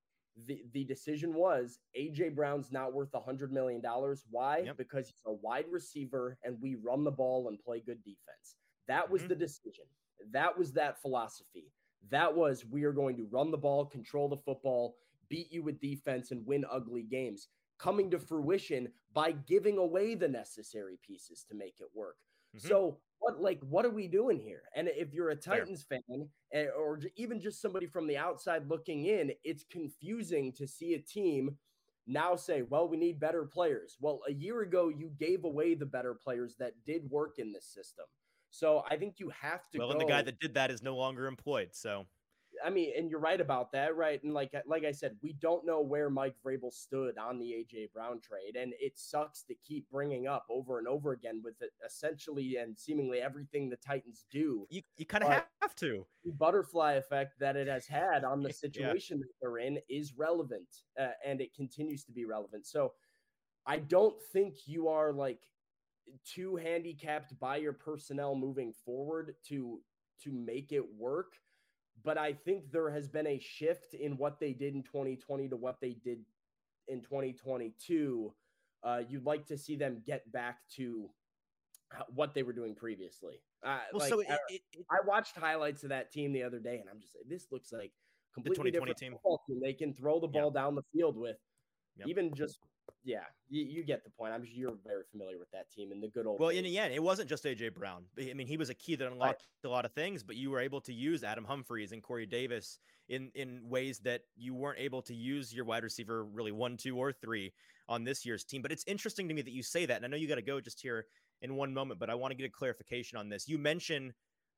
the, the decision was AJ Brown's not worth a hundred million dollars. Why? Yep. Because he's a wide receiver and we run the ball and play good defense. That was mm-hmm. the decision. That was that philosophy. That was we are going to run the ball, control the football, beat you with defense, and win ugly games. Coming to fruition by giving away the necessary pieces to make it work. Mm-hmm. So what like what are we doing here? And if you're a Titans Fair. fan eh, or even just somebody from the outside looking in, it's confusing to see a team now say, "Well, we need better players." Well, a year ago you gave away the better players that did work in this system. So I think you have to. Well, go. and the guy that did that is no longer employed. So. I mean, and you're right about that, right? And like like I said, we don't know where Mike Vrabel stood on the AJ Brown trade, and it sucks to keep bringing up over and over again with it essentially and seemingly everything the Titans do. You you kind of have to. The butterfly effect that it has had on the *laughs* situation yeah. that they're in is relevant, uh, and it continues to be relevant. So, I don't think you are like too handicapped by your personnel moving forward to to make it work but I think there has been a shift in what they did in 2020 to what they did in 2022. Uh, you'd like to see them get back to what they were doing previously. Uh, well, like, so it, I, it, it, I, watched highlights of that team the other day, and I'm just like, this looks like completely different team. team. They can throw the ball down the field with Yep. Even just yeah, you, you, get the point. I'm sure you're very familiar with that team and the good old. Well, days. in the end, it wasn't just AJ Brown. I mean, he was a key that unlocked right. a lot of things, but you were able to use Adam Humphries and Corey Davis in in ways that you weren't able to use your wide receiver really one, two, or three on this year's team. But it's interesting to me that you say that, and I know you got to go just here in one moment, but I want to get a clarification on this. You mentioned,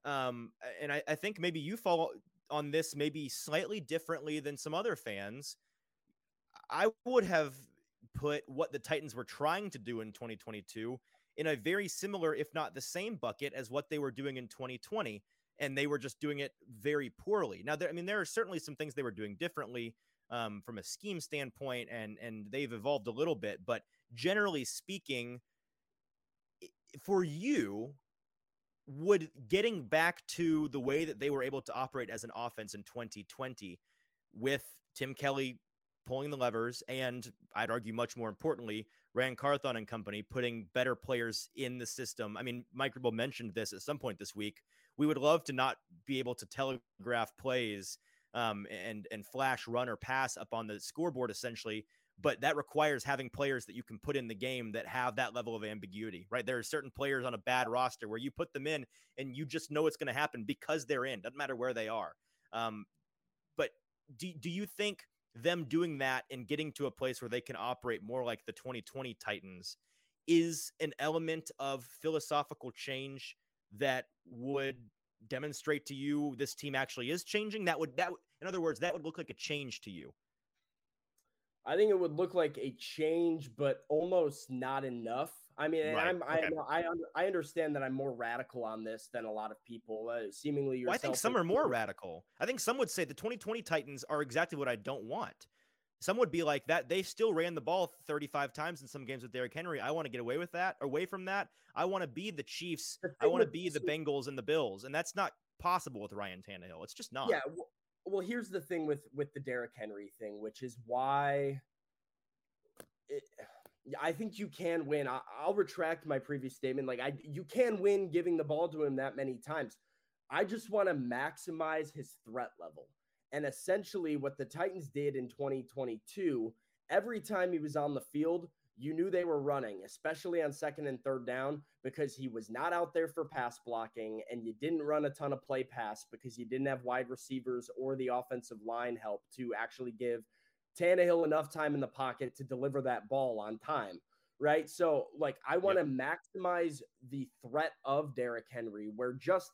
um, and I, I think maybe you fall on this maybe slightly differently than some other fans I would have put what the Titans were trying to do in 2022 in a very similar, if not the same bucket as what they were doing in 2020. And they were just doing it very poorly. Now, there, I mean, there are certainly some things they were doing differently um, from a scheme standpoint, and and they've evolved a little bit. But generally speaking, for you, would getting back to the way that they were able to operate as an offense in 2020 with Tim Kelly pulling the levers, and I'd argue much more importantly, Ran Carthon and company putting better players in the system. I mean, Mike Vrabel mentioned this at some point this week. We would love to not be able to telegraph plays um, and and flash run or pass up on the scoreboard essentially, but that requires having players that you can put in the game that have that level of ambiguity, right? There are certain players on a bad roster where you put them in and you just know it's going to happen because they're in. Doesn't matter where they are. Um, but do do you think? Them doing that and getting to a place where they can operate more like the 2020 Titans is an element of philosophical change that would demonstrate to you this team actually is changing. That would that in other words that would look like a change to you. I think it would look like a change but almost not enough I mean, right. I'm, okay. I, I, I understand that I'm more radical on this than a lot of people. Uh, seemingly, well, I think some are more radical. I think some would say the 2020 Titans are exactly what I don't want. Some would be like that. They still ran the ball 35 times in some games with Derrick Henry. I want to get away with that, away from that. I want to be the Chiefs. The I want to be the Bengals and the Bills, and that's not possible with Ryan Tannehill. It's just not. Yeah. Well, well here's the thing with with the Derrick Henry thing, which is why. It, I think you can win. I, will retract my previous statement. Like I, you can win giving the ball to him that many times. I just want to maximize his threat level. And essentially, what the Titans did in 2022, every time he was on the field, you knew they were running, especially on second and third down, because he was not out there for pass blocking, and you didn't run a ton of play pass because you didn't have wide receivers or the offensive line help to actually give Tannehill enough time in the pocket to deliver that ball on time, right? So, like, I want to yep. maximize the threat of Derrick Henry, where just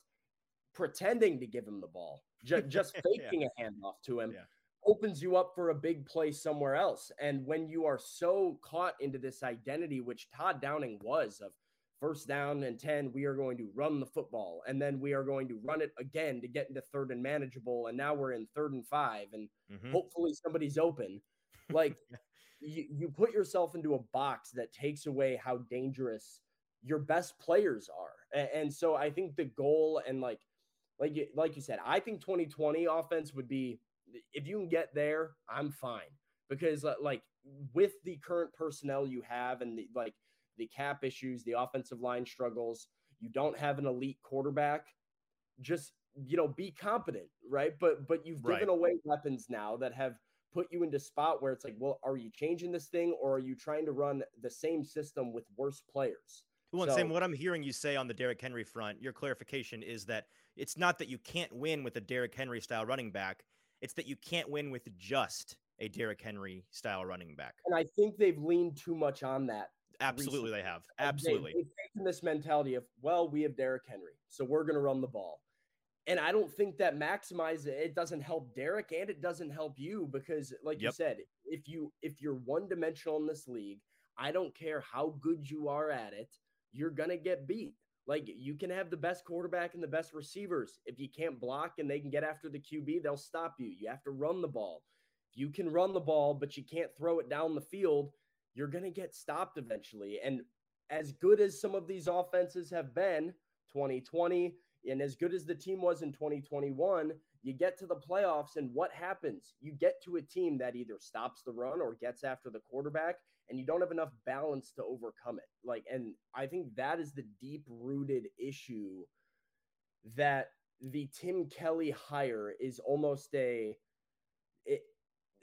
pretending to give him the ball, *laughs* just, just faking yeah. a handoff to him. Yeah. Opens you up for a big play somewhere else. And when you are so caught into this identity, which Todd Downing was, of first down and 10, we are going to run the football. And then we are going to run it again to get into third and manageable. And now we're in third and five. And mm-hmm. hopefully somebody's open. *laughs* Like you, you put yourself into a box that takes away how dangerous your best players are. And, and so I think the goal and like, like you, like you said, I think 2020 offense would be if you can get there, I'm fine because like with the current personnel you have and the like the cap issues, the offensive line struggles. You don't have an elite quarterback. Just you know, be competent, right? But but you've given right. away weapons now that have put you into spot where it's like, well, are you changing this thing or are you trying to run the same system with worse players? Well, so, Sam, what I'm hearing you say on the Derrick Henry front, your clarification is that it's not that you can't win with a Derrick Henry style running back. It's that you can't win with just a Derrick Henry style running back. And I think they've leaned too much on that Absolutely, recently. they have. Absolutely. They, taken this mentality of, well, we have Derrick Henry, so we're going to run the ball. And I don't think that maximizes it. It doesn't help Derrick and it doesn't help you because, like yep. you said, if you if you're one dimensional in this league, I don't care how good you are at it, you're gonna get beat. Like you can have the best quarterback and the best receivers. If you can't block and they can get after the QB, they'll stop you. You have to run the ball. If you can run the ball, but you can't throw it down the field, you're going to get stopped eventually. And as good as some of these offenses have been, 2020, and as good as the team was in 2021, You get to the playoffs, and what happens? You get to a team that either stops the run or gets after the quarterback, and you don't have enough balance to overcome it. Like, and I think that is the deep rooted issue that the Tim Kelly hire is almost a it,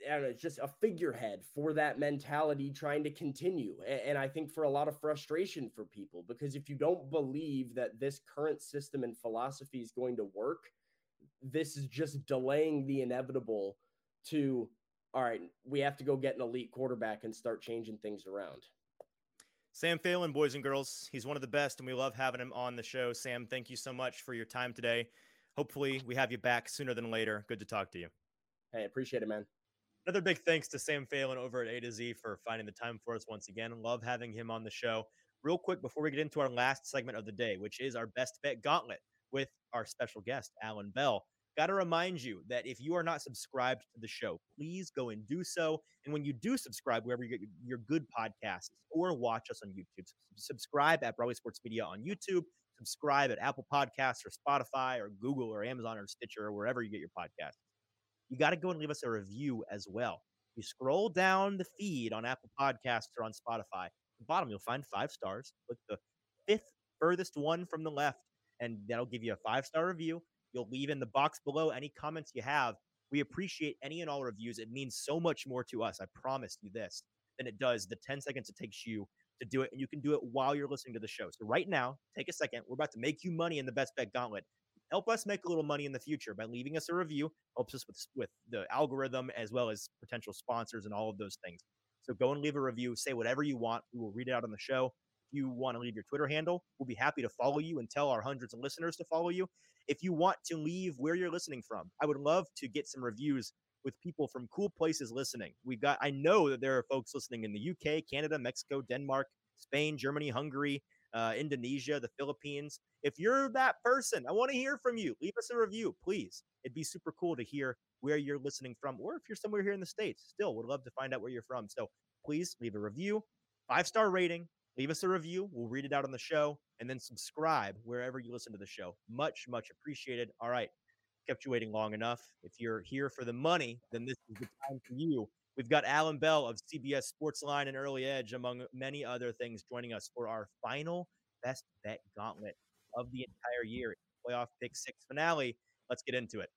know, it's just a figurehead for that mentality trying to continue. And, and, I think for a lot of frustration for people, because if you don't believe that this current system and philosophy is going to work, this is just delaying the inevitable to all right, we have to go get an elite quarterback and start changing things around. Sam Phelan, boys and girls, he's one of the best, and we love having him on the show. Sam, thank you so much for your time today. Hopefully, we have you back sooner than later. Good to talk to you. Hey, appreciate it, man. Another big thanks to Sam Phelan over at A to Z for finding the time for us once again. Love having him on the show. Real quick, before we get into our last segment of the day, which is our best bet gauntlet with our special guest, Alan Bell. Got to remind you that if you are not subscribed to the show, please go and do so. And when you do subscribe, wherever you get your good podcasts or watch us on YouTube, subscribe at Broadway Sports Media on YouTube, subscribe at Apple Podcasts or Spotify or Google or Amazon or Stitcher or wherever you get your podcasts. You got to go and leave us a review as well. You scroll down the feed on Apple Podcasts or on Spotify. The bottom, you'll find five stars. Click the fifth furthest one from the left, and that'll give you a five star review. You'll leave in the box below any comments you have. We appreciate any and all reviews. It means so much more to us. I promise you this than it does the 10 seconds it takes you to do it. And you can do it while you're listening to the show. So, right now, take a second. We're about to make you money in the best bet gauntlet. Help us make a little money in the future by leaving us a review. Helps us with, with the algorithm as well as potential sponsors and all of those things. So, go and leave a review. Say whatever you want. We will read it out on the show If you want to leave your Twitter handle, we'll be happy to follow you and tell our hundreds of listeners to follow you. If you want to leave where you're listening from, I would love to get some reviews with people from cool places listening. We got I know that there are folks listening in the UK, Canada, Mexico, Denmark, Spain, Germany, Hungary, uh, Indonesia, the Philippines. If you're that person, I want to hear from you. Leave us a review, please. It'd be super cool to hear where you're listening from, or if you're somewhere here in the States, still would love to find out where you're from. So please leave a review, five star rating, leave us a review. We'll read it out on the show and then subscribe wherever you listen to the show. Much, much appreciated. All right. Kept you waiting long enough. If you're here for the money, then this is the time for you. We've got Alan Bell of CBS Sportsline and Early Edge, among many other things, joining us for our final best bet gauntlet of the entire year. Playoff pick six finale. Let's get into it.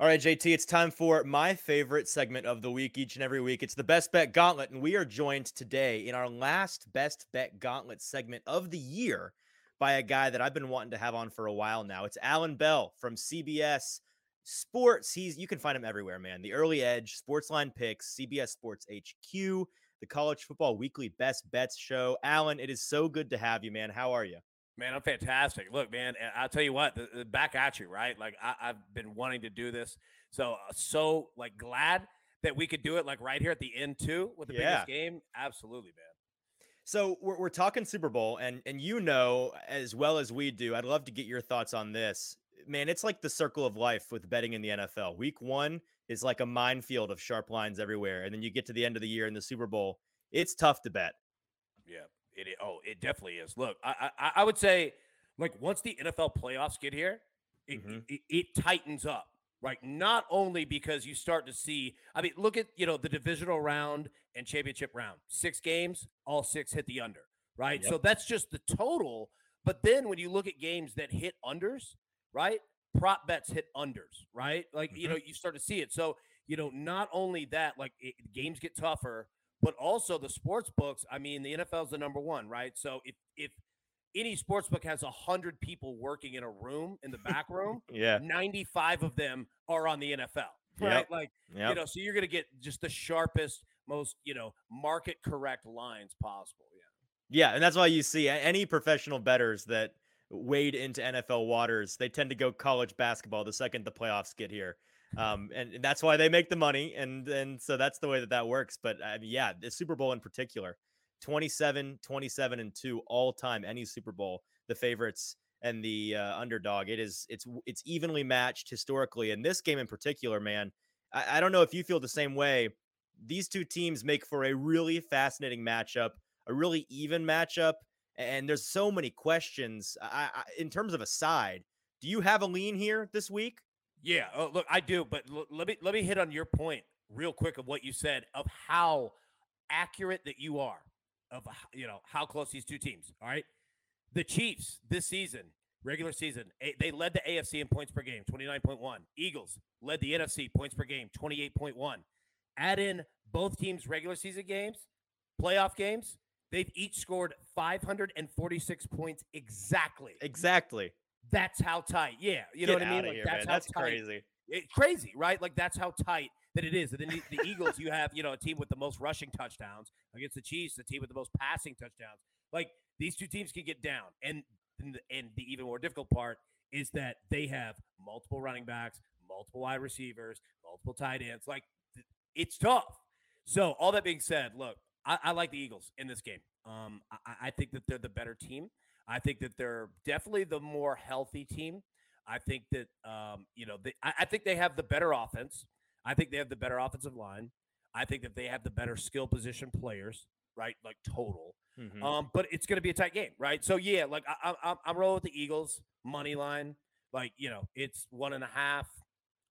All right, JT, it's time for my favorite segment of the week each and every week. It's the best bet gauntlet, and we are joined today in our last best bet gauntlet segment of the year by a guy that I've been wanting to have on for a while now. It's Alan Bell from CBS Sports. He's you can find him everywhere, man. The Early Edge, Sportsline Picks, CBS Sports HQ, the College Football Weekly Best Bets Show. Alan, it is so good to have you, man. How are you? Man, I'm fantastic. Look, man, I'll tell you what, the, the back at you, right? Like I, have been wanting to do this, so uh, so like glad that we could do it, like right here at the end too, with the yeah. biggest game. Absolutely, man. So we're, we're talking Super Bowl, and and you know as well as we do. I'd love to get your thoughts on this, man. It's like the circle of life with betting in the NFL. Week one is like a minefield of sharp lines everywhere, and then you get to the end of the year in the Super Bowl. It's tough to bet. Yeah, it, oh, it definitely is. Look, I, I I would say like once the NFL playoffs get here, it, mm-hmm. it, it tightens up right? Not only because you start to see, I mean, look at you know the divisional round and championship round, six games, all six hit the under, right? Yep. So that's just the total. But then when you look at games that hit unders, right? Prop bets hit unders, right? Like mm-hmm. you know you start to see it. So you know not only that, like it, games get tougher, but also the sports books. I mean, the NFL is the number one, right? So if if any sports book has a hundred people working in a room in the back room, *laughs* yeah, ninety five of them are on the NFL, right? Yep. Like yep. you know, so you're gonna get just the sharpest, most you know, market correct lines possible. Yeah, yeah, and that's why you see any professional bettors that wade into NFL waters, they tend to go college basketball the second the playoffs get here um, and that's why they make the money, and and so that's the way that that works. But I mean, yeah, the Super Bowl in particular, 27, 27, and two all time, any Super Bowl, the favorites and the uh, underdog. It is it's it's evenly matched historically, and this game in particular, man. I, I don't know if you feel the same way. These two teams make for a really fascinating matchup, a really even matchup, and there's so many questions I, I, in terms of a side Do you have a lean here this week? Yeah, oh, look, I do, but l- let me let me hit on your point real quick of what you said of how accurate that you are of you know how close these two teams. All right, the Chiefs this season, regular season, they led the AFC in points per game, twenty nine point one. Eagles led the NFC points per game, twenty eight point one. Add in both teams' regular season games, playoff games, they've each scored 546 points exactly. Exactly. That's how tight. Yeah, you Get know what I mean. Like here, that's, that's crazy. It's crazy, right? Like that's how tight that it is. And then the, the Eagles, you have you know a team with the most rushing touchdowns against the Chiefs, the team with the most passing touchdowns. Like these two teams can get down, and and the, and the even more difficult part is that they have multiple running backs, multiple wide receivers, multiple tight ends. Like it's tough. So all that being said, look, I, I like the Eagles in this game. Um, I, I think that they're the better team. I think that they're definitely the more healthy team. I think that um, you know, they, I, I think they have the better offense. I think they have the better offensive line. I think that they have the better skill position players, right? Like total. Mm-hmm. Um, but it's going to be a tight game, right? So yeah, like I, I, I'm rolling with the Eagles money line. Like you know, it's one and a half.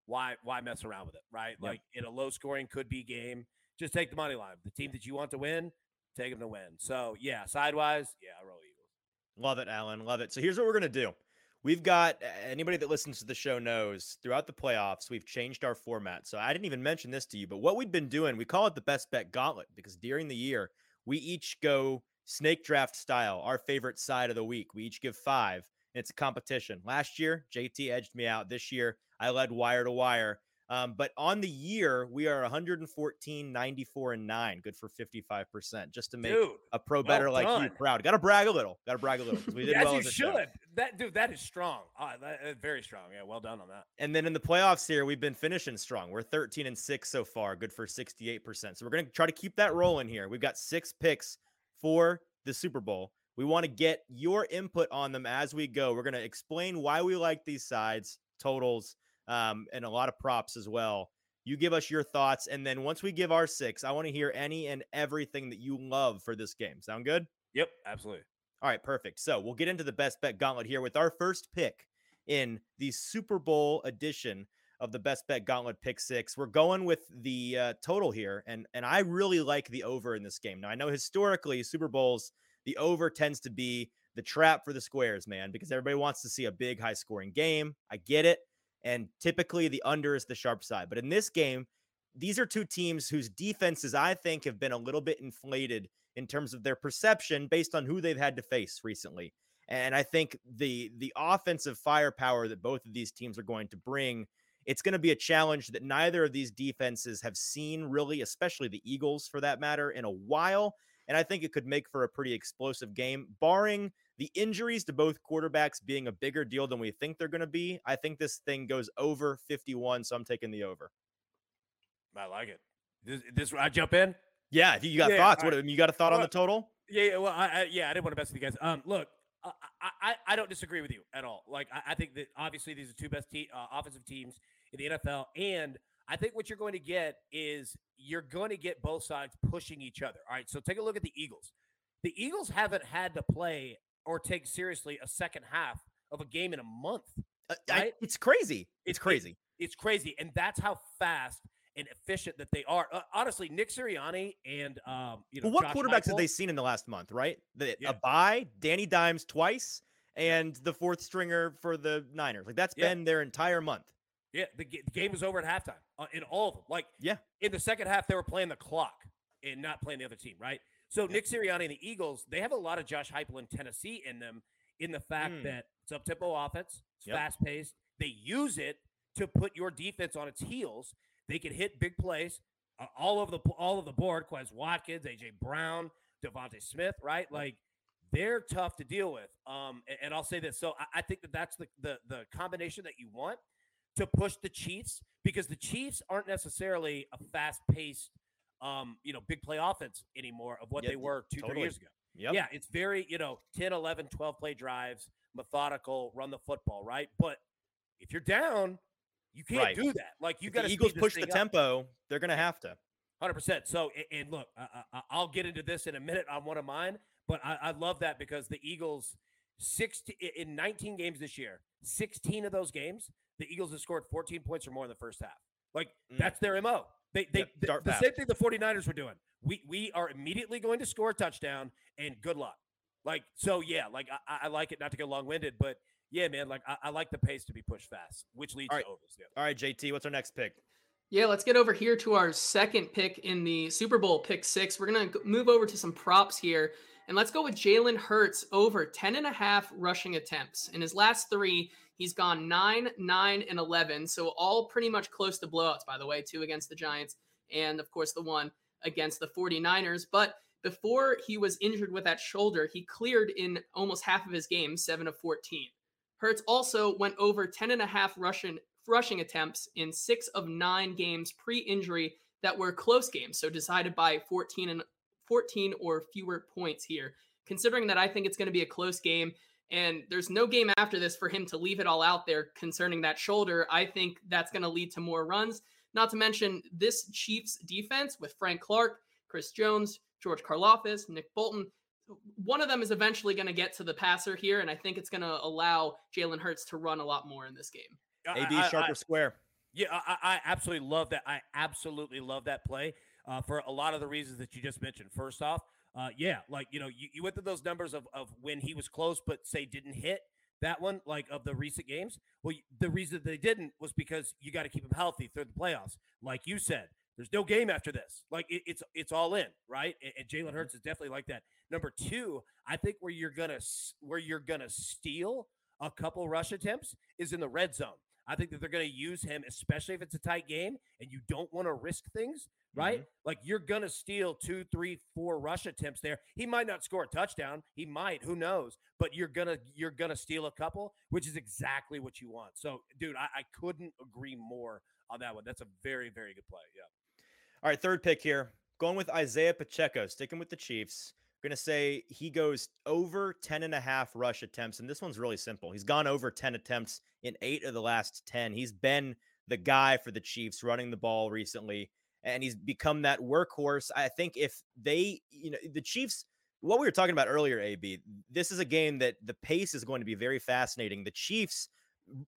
Why why mess around with it, right? Yep. Like in a low scoring could be game, just take the money line. The team that you want to win, take them to win. So yeah, sidewise, yeah, I roll Eagles. Love it, Alan. Love it. So here's what we're gonna do. We've got anybody that listens to the show knows throughout the playoffs, we've changed our format. So I didn't even mention this to you, but what we've been doing, we call it the best bet gauntlet because during the year, we each go snake draft style, our favorite side of the week. We each give five, and it's a competition. Last year, JT edged me out. This year, I led wire to wire. Um, but on the year, we are 114, 94, and 9. Good for 55%. Just to make dude, a pro bettor well like you proud. Got to brag a little. Got to brag a little. We did As well you should. Show. That dude, that is strong. Uh, that, uh, very strong. Yeah, well done on that. And then in the playoffs here, we've been finishing strong. We're 13 and 6 so far. Good for 68%. So we're going to try to keep that rolling here. We've got six picks for the Super Bowl. We want to get your input on them as we go. We're going to explain why we like these sides, totals, um, and a lot of props as well. You give us your thoughts, and then once we give our six, I want to hear any and everything that you love for this game. Sound good? Yep, absolutely. All right, perfect. So we'll get into the best bet gauntlet here with our first pick in the Super Bowl edition of the best bet gauntlet pick six. We're going with the uh, total here, and and I really like the over in this game. Now I know historically Super Bowls the over tends to be the trap for the squares, man, because everybody wants to see a big high scoring game. I get it. And typically the under is the sharp side. But in this game, these are two teams whose defenses I think have been a little bit inflated in terms of their perception based on who they've had to face recently. And I think the the offensive firepower that both of these teams are going to bring, it's going to be a challenge that neither of these defenses have seen really, especially the Eagles for that matter, in a while. And I think it could make for a pretty explosive game, barring the injuries to both quarterbacks being a bigger deal than we think they're going to be. I think this thing goes over 51, so I'm taking the over. I like it. This, this I jump in. Yeah, you got yeah, thoughts. What you got a thought well, on the total? Yeah, yeah well, I, I, yeah, I didn't want to mess with you guys. Um, look, I, I, I don't disagree with you at all. Like, I, I think that obviously these are two best te- uh, offensive teams in the NFL, and I think what you're going to get is you're going to get both sides pushing each other. All right. So take a look at the Eagles. The Eagles haven't had to play or take seriously a second half of a game in a month. Uh, right? I, it's crazy. It's, it's crazy. It, it's crazy. And that's how fast and efficient that they are. Uh, honestly, Nick Sirianni and um, you know, well, what Josh quarterbacks Michael, have they seen in the last month? Right, the, yeah. a bye, Danny Dimes twice, and the fourth stringer for the Niners. Like that's yeah. been their entire month. Yeah, the, the game was over at halftime uh, in all of them. Like, yeah, in the second half, they were playing the clock and not playing the other team, right? So yeah. Nick Sirianni and the Eagles, they have a lot of Josh Heupel in Tennessee in them, in the fact mm. that it's up tempo offense, it's yep. fast paced. They use it to put your defense on its heels. They can hit big plays uh, all over the all of the board. Quez Watkins, AJ Brown, DeVonta Smith, right? Like they're tough to deal with. Um, and, and I'll say this. So I, I think that that's the, the the combination that you want to push the Chiefs because the Chiefs aren't necessarily a fast paced, um, you know, big play offense anymore of what they were two, totally. three years ago. Yep. Yeah, it's very, you know, 10, 11, 12 play drives, methodical, run the football, right? But if you're down, you can't right. do that. Like you got to Eagles push the up. tempo, they're going to have to. 100%. So, and look, I, will get into this in a minute on one of mine, but I, I love that because the Eagles 16 in 19 games this year, 16 of those games, the Eagles have scored 14 points or more in the first half. Like Mm. that's their MO. They they Yep, the, start the fast. same thing the 49ers were doing. We we are immediately going to score a touchdown and good luck. Like so yeah, like I, I like it not to get long-winded, but yeah, man, like I, I like the pace to be pushed fast, which leads All right. to overs. Yeah. All right, JT, what's our next pick? Yeah, let's get over here to our second pick in the Super Bowl pick six. We're going to move over to some props here. And let's go with Jalen Hurts over 10 and a half rushing attempts. In his last three, he's gone 9, 9, and 11. So all pretty much close to blowouts, by the way, two against the Giants, and of course the one against the 49ers. But before he was injured with that shoulder, he cleared in almost half of his games, 7 of 14. Hurts also went over 10 and a half rushing rushing attempts in 6 of 9 games pre-injury that were close games, so decided by 14 and 14 or fewer points here. Considering that I think it's going to be a close game and there's no game after this for him to leave it all out there concerning that shoulder, I think that's going to lead to more runs. Not to mention this Chiefs defense with Frank Clark, Chris Jones, George Karlaftis, Nick Bolton. One of them is eventually going to get to the passer here, and I think it's going to allow Jalen Hurts to run a lot more in this game. I- AB I- I- sharp square? Yeah, I, I I absolutely love that. I absolutely love that play uh, for a lot of the reasons that you just mentioned. First off, uh, yeah, like you know, you, you went through those numbers of of when he was close, but say didn't hit that one, like of the recent games. Well, the reason they didn't was because you got to keep him healthy through the playoffs. Like you said, there's no game after this. Like it, it's it's all in, right? And, and Jalen Hurts is definitely like that. Number two, I think where you're gonna where you're gonna steal a couple rush attempts is in the red zone. I think that they're going to use him, especially if it's a tight game and you don't want to risk things, right? Mm-hmm. Like you're going to steal two, three, four rush attempts there. He might not score a touchdown. He might, who knows? But you're gonna you're gonna steal a couple, which is exactly what you want. So, dude, I, I couldn't agree more on that one. That's a very, very good play. Yeah. All right, third pick here. Going with Isaiah Pacheco, sticking with the Chiefs. Going to say he goes over 10 and a half rush attempts. And this one's really simple. He's gone over 10 attempts in eight of the last 10. He's been the guy for the Chiefs running the ball recently, and he's become that workhorse. I think if they, you know, the Chiefs, what we were talking about earlier, AB, this is a game that the pace is going to be very fascinating. The Chiefs,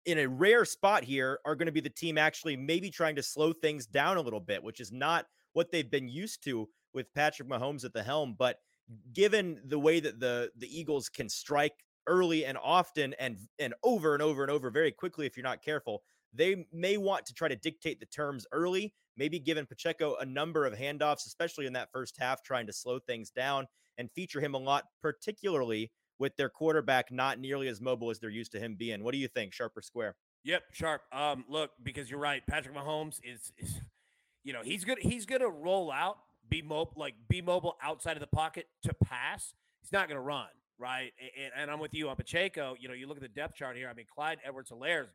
in a rare spot here, are going to be the team actually maybe trying to slow things down a little bit, which is not what they've been used to with Patrick Mahomes at the helm. But given the way that the the Eagles can strike early and often and and over and over and over very quickly if you're not careful, they may want to try to dictate the terms early, maybe giving Pacheco a number of handoffs, especially in that first half, trying to slow things down and feature him a lot, particularly with their quarterback not nearly as mobile as they're used to him being. What do you think, sharp or square? Yep, sharp. Um, look, because you're right, Patrick Mahomes is, is you know, he's gonna he's gonna roll out, be mobile, like be mobile outside of the pocket to pass. He's not gonna run, right? And, and I'm with you on Pacheco. You know, you look at the depth chart here. I mean, Clyde Edwards-Helaire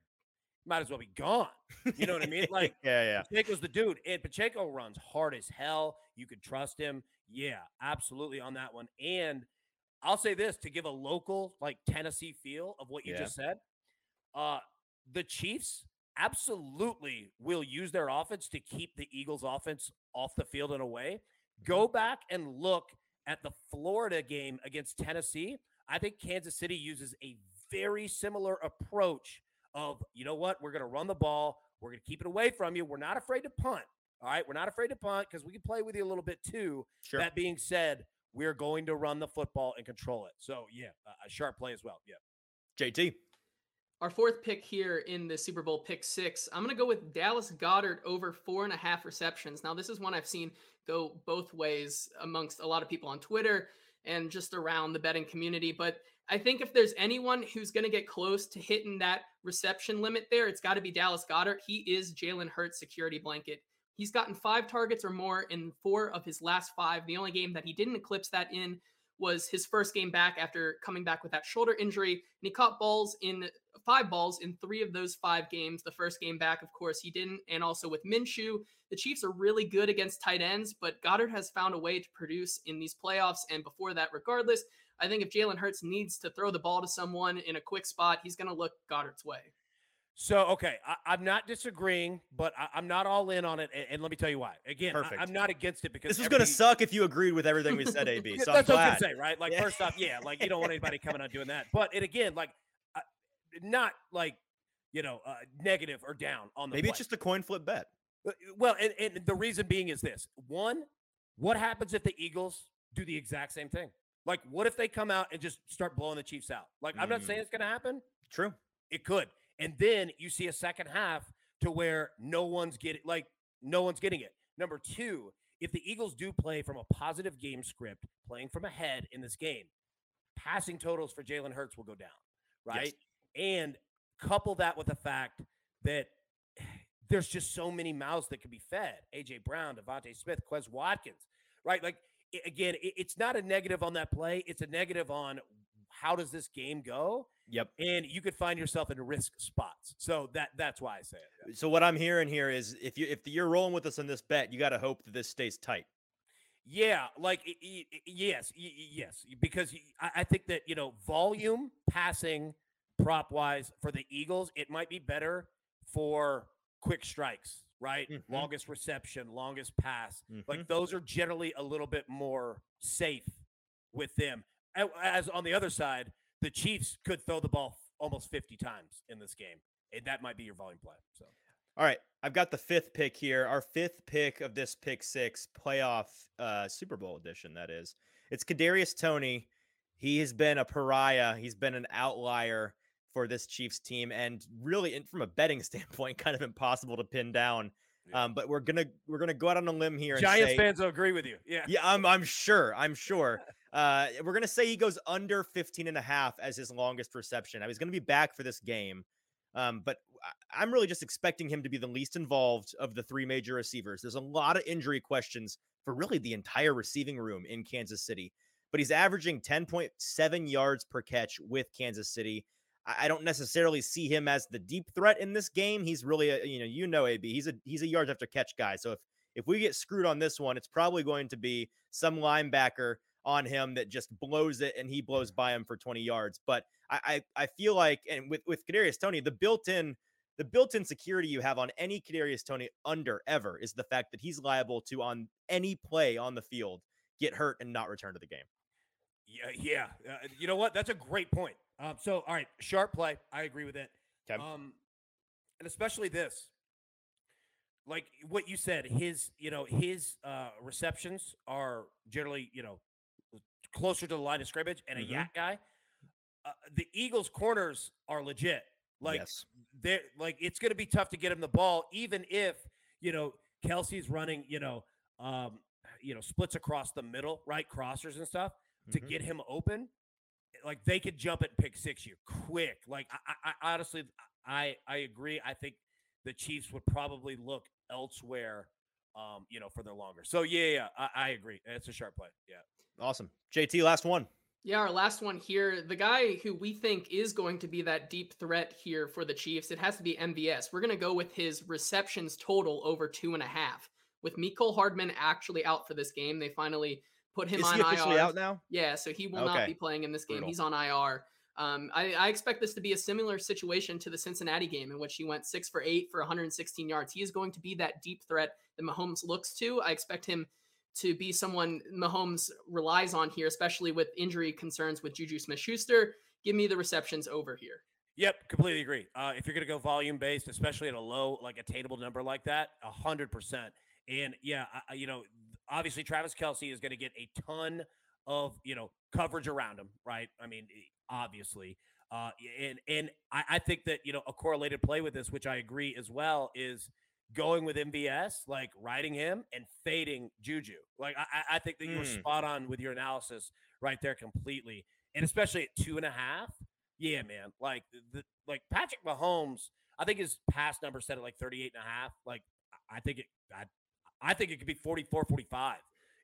might as well be gone. You know what I mean? *laughs* Like, yeah, yeah. Pacheco's the dude, and Pacheco runs hard as hell. You could trust him. Yeah, absolutely on that one. And I'll say this to give a local like Tennessee feel of what you Yeah. just said. Uh, the Chiefs absolutely will use their offense to keep the Eagles' offense off the field in a way. Go back and look at the Florida game against Tennessee. I think Kansas City uses a very similar approach of, you know what, we're going to run the ball, we're going to keep it away from you. We're not afraid to punt. All right, we're not afraid to punt because we can play with you a little bit too. Sure. That being said, we're going to run the football and control it. So yeah, a- a sharp play as well. Yeah. JT. Our fourth pick here in the Super Bowl pick six, I'm going to go with Dallas Goedert over four and a half receptions. Now, this is one I've seen go both ways amongst a lot of people on Twitter and just around the betting community. But I think if there's anyone who's going to get close to hitting that reception limit there, it's got to be Dallas Goedert. He is Jalen Hurts' security blanket. He's gotten five targets or more in four of his last five. The only game that he didn't eclipse that in was his first game back after coming back with that shoulder injury. And he caught balls in five balls in three of those five games. The first game back, of course, he didn't. And also with Minshew, the Chiefs are really good against tight ends, but Goedert has found a way to produce in these playoffs. And before that, regardless, I think if Jalen Hurts needs to throw the ball to someone in a quick spot, he's going to look Goedert's way. So okay, I, am not disagreeing, but I, am not all in on it, and, and, let me tell you why. Again, Perfect. I, am not against it because this is going to suck if you agreed with everything we said, AB. So *laughs* that's what I'm going to say, right? Like yeah. first off, yeah, like you don't want anybody coming on doing that. But and again, like uh, not like you know uh, negative or down on the. Maybe play. it's just a coin flip bet. Uh, well, and, and the reason being is this: one, what happens if the Eagles do the exact same thing? Like, what if they come out and just start blowing the Chiefs out? Like, I'm not saying mm. it's going to happen. True. It could. And then you see a second half to where no one's getting like no one's getting it. Number two, if the Eagles do play from a positive game script, playing from ahead in this game, passing totals for Jalen Hurts will go down, right? Yes. And couple that with the fact that *sighs* there's just so many mouths that can be fed. AJ Brown, DeVonta Smith, Quez Watkins, right? Like again, it's not a negative on that play. It's a negative on how does this game go? Yep. And you could find yourself in risk spots. So that that's why I say it. So what I'm hearing here is if you if you're rolling with us on this bet, you got to hope that this stays tight. Yeah, like yes, yes, because I think that you know volume passing prop wise for the Eagles, it might be better for quick strikes, right? Mm-hmm. Longest reception, longest pass, mm-hmm. like those are generally a little bit more safe with them. As on the other side, the Chiefs could throw the ball almost 50 times in this game. And that might be your volume play. So, all right, I've got the fifth pick here. Our fifth pick of this pick six playoff uh, Super Bowl edition. That is, it's Kadarius Toney. He has been a pariah. He's been an outlier for this Chiefs team, and really, from a betting *laughs* standpoint, kind of impossible to pin down. Yeah. Um, but we're gonna we're gonna go out on a limb here. Giants say, fans will agree with you. Yeah, yeah, I'm I'm sure. I'm sure. *laughs* Uh, we're going to say he goes under 15 and a half as his longest reception. I was going to be back for this game. Um, but I'm really just expecting him to be the least involved of the three major receivers. There's a lot of injury questions for really the entire receiving room in Kansas City, but he's averaging 10.7 yards per catch with Kansas City. I don't necessarily see him as the deep threat in this game. He's really a, you know, you know, AB, he's a, he's a yards after catch guy. So if, if we get screwed on this one, it's probably going to be some linebacker on him that just blows it and he blows by him for 20 yards. But I I, I feel like and with with Kadarius Toney, the built-in the built-in security you have on any Kadarius Toney under ever is the fact that he's liable to on any play on the field get hurt and not return to the game. Yeah, yeah. Uh, you know what? That's a great point. Um, so, all right, sharp play. I agree with it. Okay. Um, and especially this, like what you said, his you know his uh, receptions are generally you know closer to the line of scrimmage and a mm-hmm. YAC guy. Uh, the Eagles' corners are legit. Like yes. they're like it's going to be tough to get him the ball, even if you know Kelce's running. You know, um, you know, splits across the middle, right, crossers and stuff mm-hmm. to get him open. Like they could jump it and pick six you quick. Like I, I honestly, I I agree. I think the Chiefs would probably look elsewhere um, you know, for their longer. So yeah, yeah, I, I agree. It's a sharp play. Yeah. Awesome. JT, last one. Yeah, our last one here. The guy who we think is going to be that deep threat here for the Chiefs, it has to be MVS. We're going to go with his receptions total over two and a half. With Mecole Hardman actually out for this game, they finally put him is on he officially IR. out now? Yeah, so he will okay. not be playing in this game. Brutal. He's on IR. Um, I, I, expect this to be a similar situation to the Cincinnati game in which he went six for eight for 116 yards. He is going to be that deep threat that Mahomes looks to. I expect him to be someone Mahomes relies on here, especially with injury concerns with Juju Smith Schuster. Give me the receptions over here. Yep, completely agree. Uh, if you're going to go volume based, especially at a low, like attainable number like that, 100%. And yeah, I, you know, obviously Travis Kelce is going to get a ton of, you know, coverage around him, right? I mean, obviously. Uh, and and I, I think that, you know, a correlated play with this, which I agree as well, is – going with MVS, like riding him and fading Juju. Like I, I think that you were mm. spot on with your analysis right there completely, and especially at two and a half. Yeah, man. Like the like Patrick Mahomes, I think his past number set at like 38 and a half. Like I think it I, I think it could be 44, 45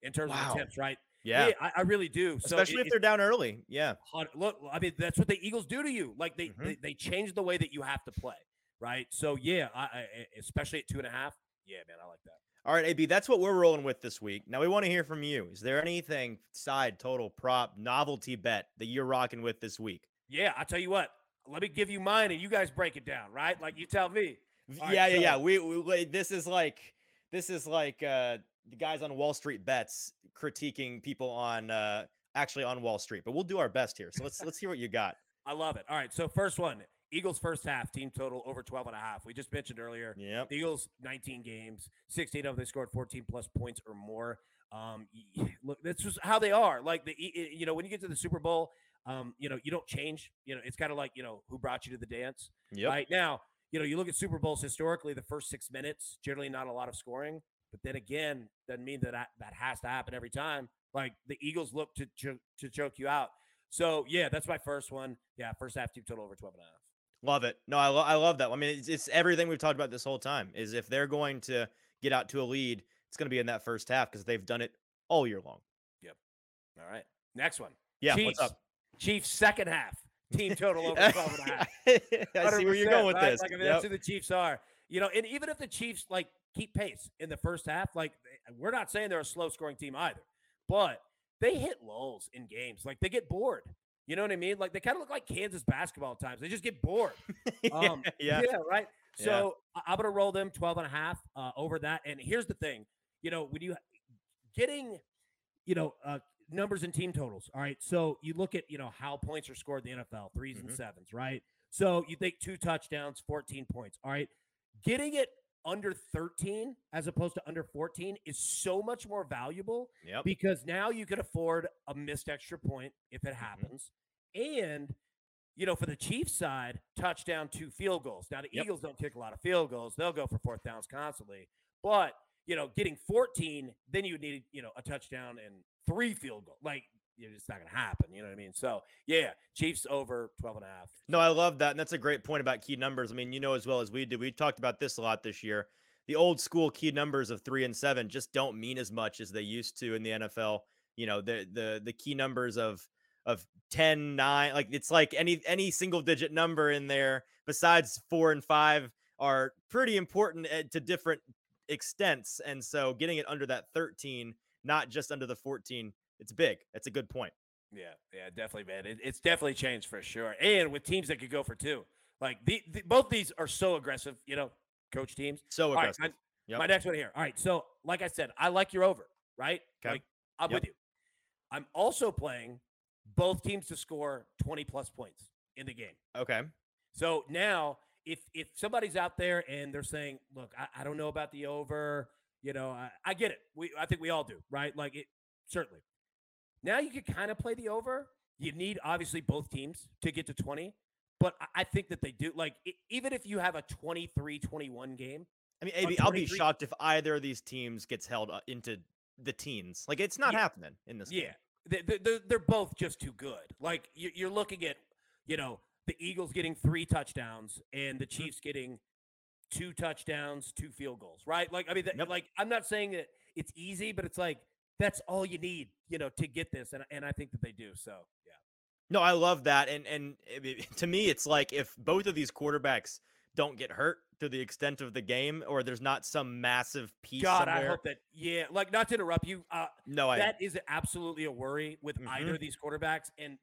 in terms wow. of attempts, right? Yeah, yeah I, I, really do. Especially so if they're down early. Yeah. Look, I mean, that's what the Eagles do to you. Like they, mm-hmm. they, they change the way that you have to play right? So yeah, I, I, especially at two and a half. Yeah, man, I like that. All right, AB, that's what we're rolling with this week. Now we want to hear from you. Is there anything side, total, prop, novelty bet that you're rocking with this week? Yeah, I'll tell you what. let me give you mine and you guys break it down, right? Like you tell me. All right, yeah, yeah, so- yeah. We, we this is like this is like uh the guys on Wall Street bets critiquing people on uh actually on Wall Street. But we'll do our best here. So let's let's hear what you got. I love it. All right. So first one, Eagles first half team total over 12 and a half. We just mentioned earlier. Yep. The Eagles 19 games, 16 of them they scored 14 plus points or more. Um, *laughs* look, that's just how they are. Like the, you know, when you get to the Super Bowl, um, you know, you don't change. You know, it's kind of like you know who brought you to the dance. Right now, you know, you look at Super Bowls historically, the first six minutes generally not a lot of scoring, but then again, doesn't mean that that, that has to happen every time. Like the Eagles look to cho- to choke you out. So yeah, that's my first one. Yeah, first half team total over 12 and a half. Love it. No, I, lo- I love that. I mean, it's, it's everything we've talked about this whole time. Is if they're going to get out to a lead, it's going to be in that first half because they've done it all year long. Yep. All right. Next one. Yeah. Chiefs, What's up? Chiefs second half team total over 12 and a half. *laughs* I see where you're going with right? this. Like, I mean, Yep. that's who the Chiefs are. You know, and even if the Chiefs like keep pace in the first half, like we're not saying they're a slow scoring team either, but they hit lulls in games. Like they get bored. You know what I mean? Like they kind of look like Kansas basketball at times. They just get bored. *laughs* Um, yeah. right. So I- I'm going to roll them 12 and a half uh, over that. And here's the thing, you know, when you getting, you know, uh, numbers and team totals. All right. So you look at, you know, how points are scored in the NFL, 3s and Mhm. sevens, right? So you think two touchdowns, 14 points. All right. Getting it under 13 as opposed to under 14 is so much more valuable Yep. because now you can afford a missed extra point if it happens. And, you know, for the Chiefs side, touchdown, two field goals. Now, the Yep. Eagles don't kick a lot of field goals. They'll go for fourth downs constantly. But, you know, getting 14, then you would need, you know, a touchdown and three field goals. Like, it's not going to happen. You know what I mean? So, yeah, Chiefs over 12 and a half. No, I love that. And that's a great point about key numbers. I mean, you know as well as we do. We talked about this a lot this year. The old school key numbers of three and seven just don't mean as much as they used to in the NFL. You know, the the the key numbers of of 10, 9, like it's like any any single digit number in there besides four and five are pretty important eh, to different extents. And so getting it under that 13, not just under the 14, it's big. That's a good point. Yeah, yeah, definitely, man. It, it's definitely changed for sure. And with teams that could go for two, like the, the both these are so aggressive. You know, coach teams. So All right, aggressive. my, Yep. my next one here. All right, so like I said, I like your over. Right? 'Kay. Like I'm Yep. with you. I'm also playing both teams to score 20 plus points in the game. okay. So now, if if somebody's out there and they're saying, "Look, I, I don't know about the over," you know, I, I get it. We I think we all do, right? Like it certainly. Now you can kind of play the over. You need obviously both teams to get to 20, but I, I think that they do. Like e- even if you have a 23-21 game, I mean, AB, I'll be shocked if either of these teams gets held uh, into the teens. Like it's not Yeah. happening in this. yeah, game. they, they, they're, they're both just too good. Like you- you're looking at, you know, the Eagles getting three touchdowns and the Chiefs getting two touchdowns, two field goals, right? Like I mean, that, Yep. like I'm not saying that it's easy, but it's like that's all you need, you know, to get this, and and I think that they do. So yeah, No, I love that, and and it- it- *laughs* to me, it's like if both of these quarterbacks don't get hurt to the extent of the game, or there's not some massive piece God, somewhere. I hope that yeah, like not to interrupt you, uh, no, I that is absolutely a worry with either Mhm. of these quarterbacks, and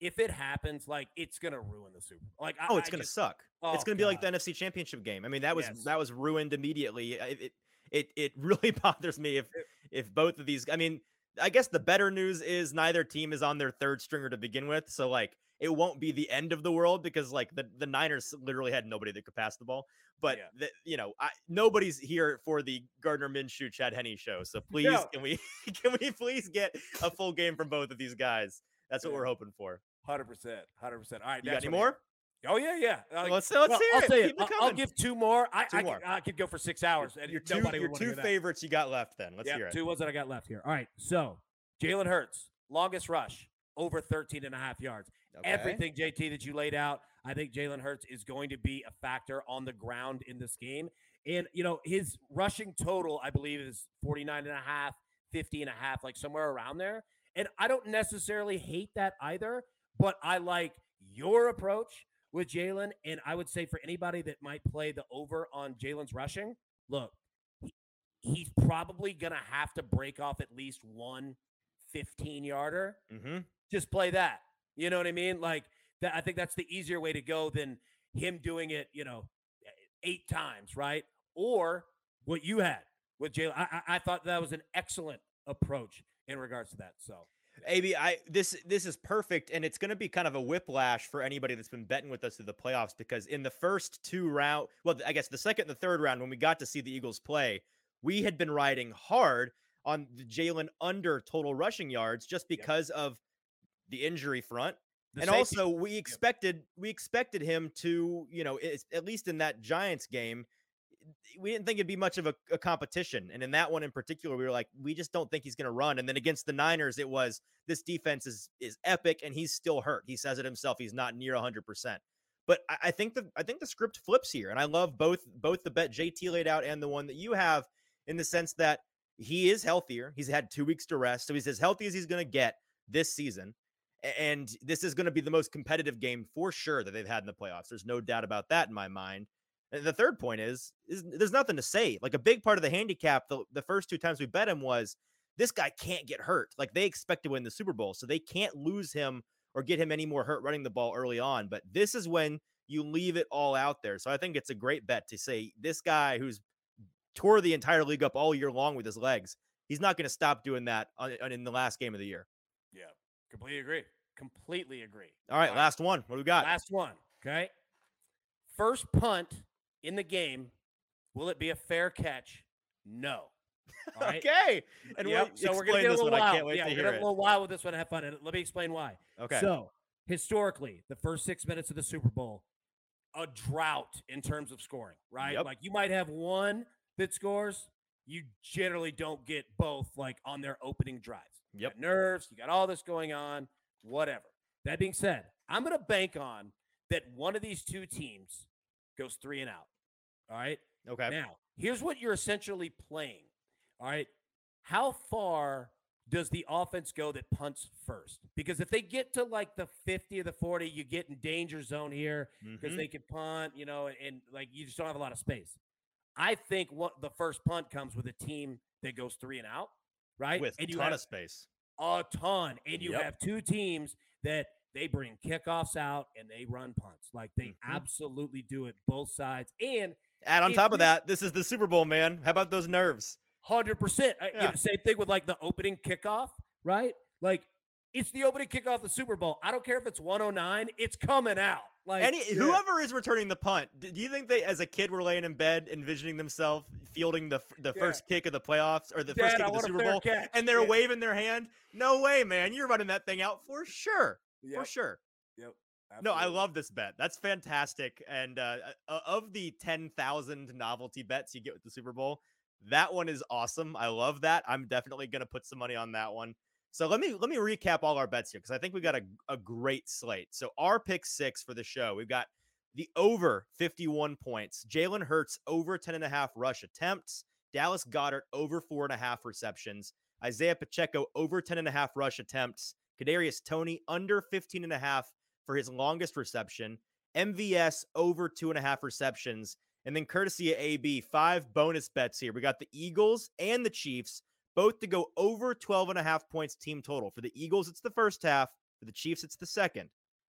if it happens, like it's gonna ruin the Super. Bowl. Like oh, I, oh, it's I gonna just- suck. oh, it's gonna be like the NFC Championship game. I mean, that was Yes. that was ruined immediately. It, it it it really *laughs* bothers me if if both of these. I mean, I guess the better news is neither team is on their third stringer to begin with, so like it won't be the end of the world because like the the Niners literally had nobody that could pass the ball. But Yeah. the, you know, I, nobody's here for the Gardner Minshew Chad Henne show. So please, No. can we *laughs* can we please get a full game from both of these guys? That's what we're hoping for. Hundred percent, hundred percent. All right, You got any more? Oh yeah, yeah. Uh, let's let's well, hear I'll it. I'll- I'll give two more. I Two I, more. Could, I could go for six hours. And your two nobody your two hear that. favorites you got left. Then let's hear it. two ones that I got left here. All right, so Jalen Hurts, longest rush, over 13 and a half yards. Okay. Everything, JT, that you laid out, I think Jalen Hurts is going to be a factor on the ground in this game. And, you know, his rushing total, I believe, is 49 and a half, 50 and a half, like somewhere around there. And I don't necessarily hate that either, but I like your approach with Jalen. And I would say for anybody that might play the over on Jalen's rushing, look, he- he's probably going to have to break off at least one 15 yarder Mm-hmm. just play that. You know what I mean? Like that I think that's the easier way to go than him doing it, you know, eight times, right? Or what you had with Jalen. I, I, I thought that was an excellent approach in regards to that. So AB, I this this is perfect, and it's going to be kind of a whiplash for anybody that's been betting with us through the playoffs because in the first two round, well, I guess the second and the third round, when we got to see the Eagles play, we had been riding hard on the Jalen under total rushing yards just because yep. of the injury front. The and safety. also we expected yep. we expected him to, you know, at least in that Giants game, we didn't think it'd be much of a, a, competition. And in that one in particular, we were like, we just don't think he's going to run. And then against the Niners, it was this defense is is epic, and he's still hurt. He says it himself; he's not near hundred percent. But I, I, think the I think the script flips here, and I love both both the bet JT laid out and the one that you have in the sense that he is healthier. He's had two weeks to rest, so he's as healthy as he's going to get this season. And this is going to be the most competitive game for sure that they've had in the playoffs. There's no doubt about that in my mind. And the third point is, is there's nothing to say. Like a big part of the handicap, the, the first two times we bet him was this guy can't get hurt. Like they expect to win the Super Bowl, so they can't lose him or get him any more hurt running the ball early on. But this is when you leave it all out there. So I think it's a great bet to say this guy who's tore the entire league up all year long with his legs, he's not going to stop doing that on, on, in the last game of the year. Yeah, completely agree. Completely agree. All right, all last right. one. What do we got? Last one. Okay. First punt in the game, will it be a fair catch? No. okay. And yep. so we're gonna get a little wild. yeah, we're gonna get a little wild with this one. Have fun. And let me explain why. Okay. So historically, the first six minutes of the Super Bowl, a drought in terms of scoring, right? Yep. Like you might have one that scores. You generally don't get both like on their opening drives. Yep. You nerves, you got all this going on, whatever. That being said, I'm gonna bank on that one of these two teams goes three and out. All right. Okay. Now, here's what you're essentially playing. All right. How far does the offense go that punts first? Because if they get to like the 50 or the 40, you get in danger zone here because mm-hmm. they can punt, you know, and, and, like you just don't have a lot of space. I think what the first punt comes with a team that goes three and out, right? With and a ton of space. A ton. And you yep. have two teams that they bring kickoffs out and they run punts. Like they mm-hmm. absolutely do it both sides. And add on top of that, this is the Super Bowl, man. How about those nerves? Hundred percent. You know, same thing with like the opening kickoff, right? Like it's the opening kickoff of the Super Bowl. I don't care if it's 109, it's coming out. Like Any, yeah. whoever is returning the punt, do you think they, as a kid, were laying in bed envisioning themselves fielding the the yeah. first kick of the playoffs or the Dad, first kick of the Super Bowl, catch. and they're yeah. waving their hand? No way, man! You're running that thing out for sure yep. for sure. Yep. Absolutely. No, I love this bet. That's fantastic. And uh, of the 10,000 novelty bets you get with the Super Bowl, that one is awesome. I love that. I'm definitely going to put some money on that one. So let me let me recap all our bets here because I think we got a, a great slate. So our pick six for the show, we've got the over 51 points, Jalen Hurts over 10 and a half rush attempts, Dallas Goedert over four and a half receptions, Isaiah Pacheco over 10 and a half rush attempts, Kadarius Toney under 15 and a half for his longest reception. MVS over two and a half receptions. And then courtesy of AB, five bonus bets here. We got the Eagles and the Chiefs both to go over 12 and a half points team total. For the Eagles, it's the first half. For the Chiefs, it's the second.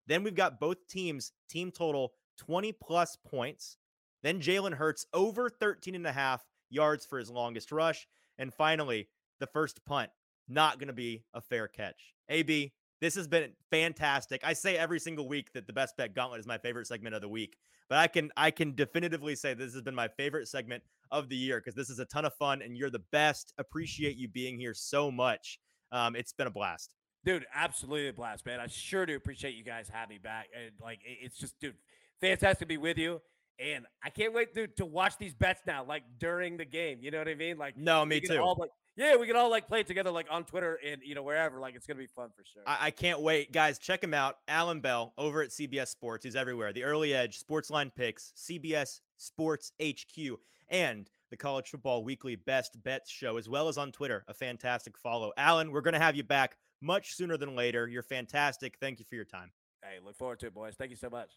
Then we've got both teams team total 20 plus points. Then Jalen Hurts over 13 and a half yards for his longest rush. And finally, the first punt not going to be a fair catch. AB, this has been fantastic. I say every single week that the best bet gauntlet is my favorite segment of the week, but I can I can definitively say this has been my favorite segment of the year because this is a ton of fun and you're the best. Appreciate you being here so much. Um, it's been a blast. Dude, absolutely a blast, man. I sure do appreciate you guys having me back. And like it's just dude, fantastic to be with you. And I can't wait dude, to watch these bets now, like during the game. You know what I mean? Like no, me too. All, like, yeah, we can all like play together like on Twitter and you know wherever. Like it's gonna be fun for sure. I, I, can't wait, guys. Check him out, Alan Bell over at CBS Sports. He's everywhere. The Early Edge, Sportsline Picks, CBS Sports HQ, and the College Football Weekly Best Bets Show, as well as on Twitter. A fantastic follow, Alan. We're gonna have you back much sooner than later. You're fantastic. Thank you for your time. Hey, look forward to it, boys. Thank you so much.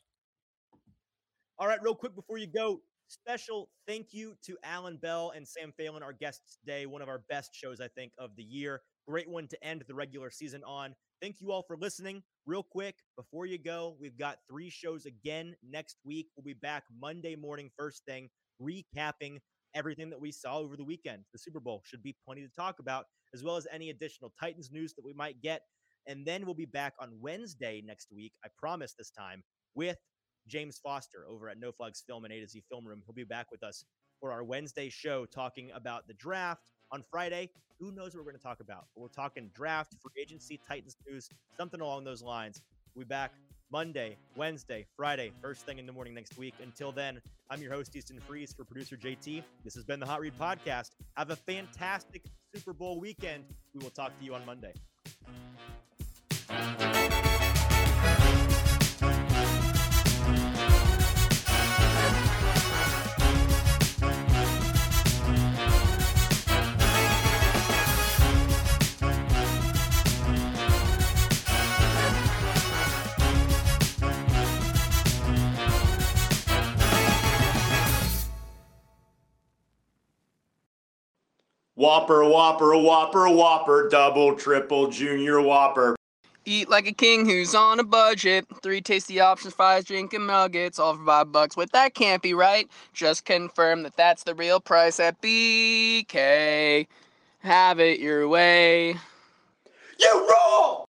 All right, real quick before you go, Special thank you to Alan Bell and Sam Phelan, our guests today. One of our best shows, I think, of the year. Great one to end the regular season on. Thank you all for listening. Real quick, before you go, we've got three shows again next week. We'll be back Monday morning, first thing, recapping everything that we saw over the weekend. The Super Bowl should be plenty to talk about, as well as any additional Titans news that we might get. And then we'll be back on Wednesday next week. I promise this time with James Foster over at No Flags Film and A to Z Film Room. He'll be back with us for our Wednesday show talking about the draft. On Friday, who knows what we're going to talk about? We're talking draft, free agency, Titans news, something along those lines. We'll be back Monday, Wednesday, Friday, first thing in the morning next week. Until then, I'm your host, Easton Freeze, for producer JT. This has been the Hot Read Podcast. Have a fantastic Super Bowl weekend. We will talk to you on Monday. Whopper, Whopper, Whopper, Whopper, double, triple, junior Whopper. Eat like a king who's on a budget. Three tasty options, fries, drink, and nuggets, all for five bucks. Wait, that can't be right. Just confirm that that's the real price at BK. Have it your way. You rule!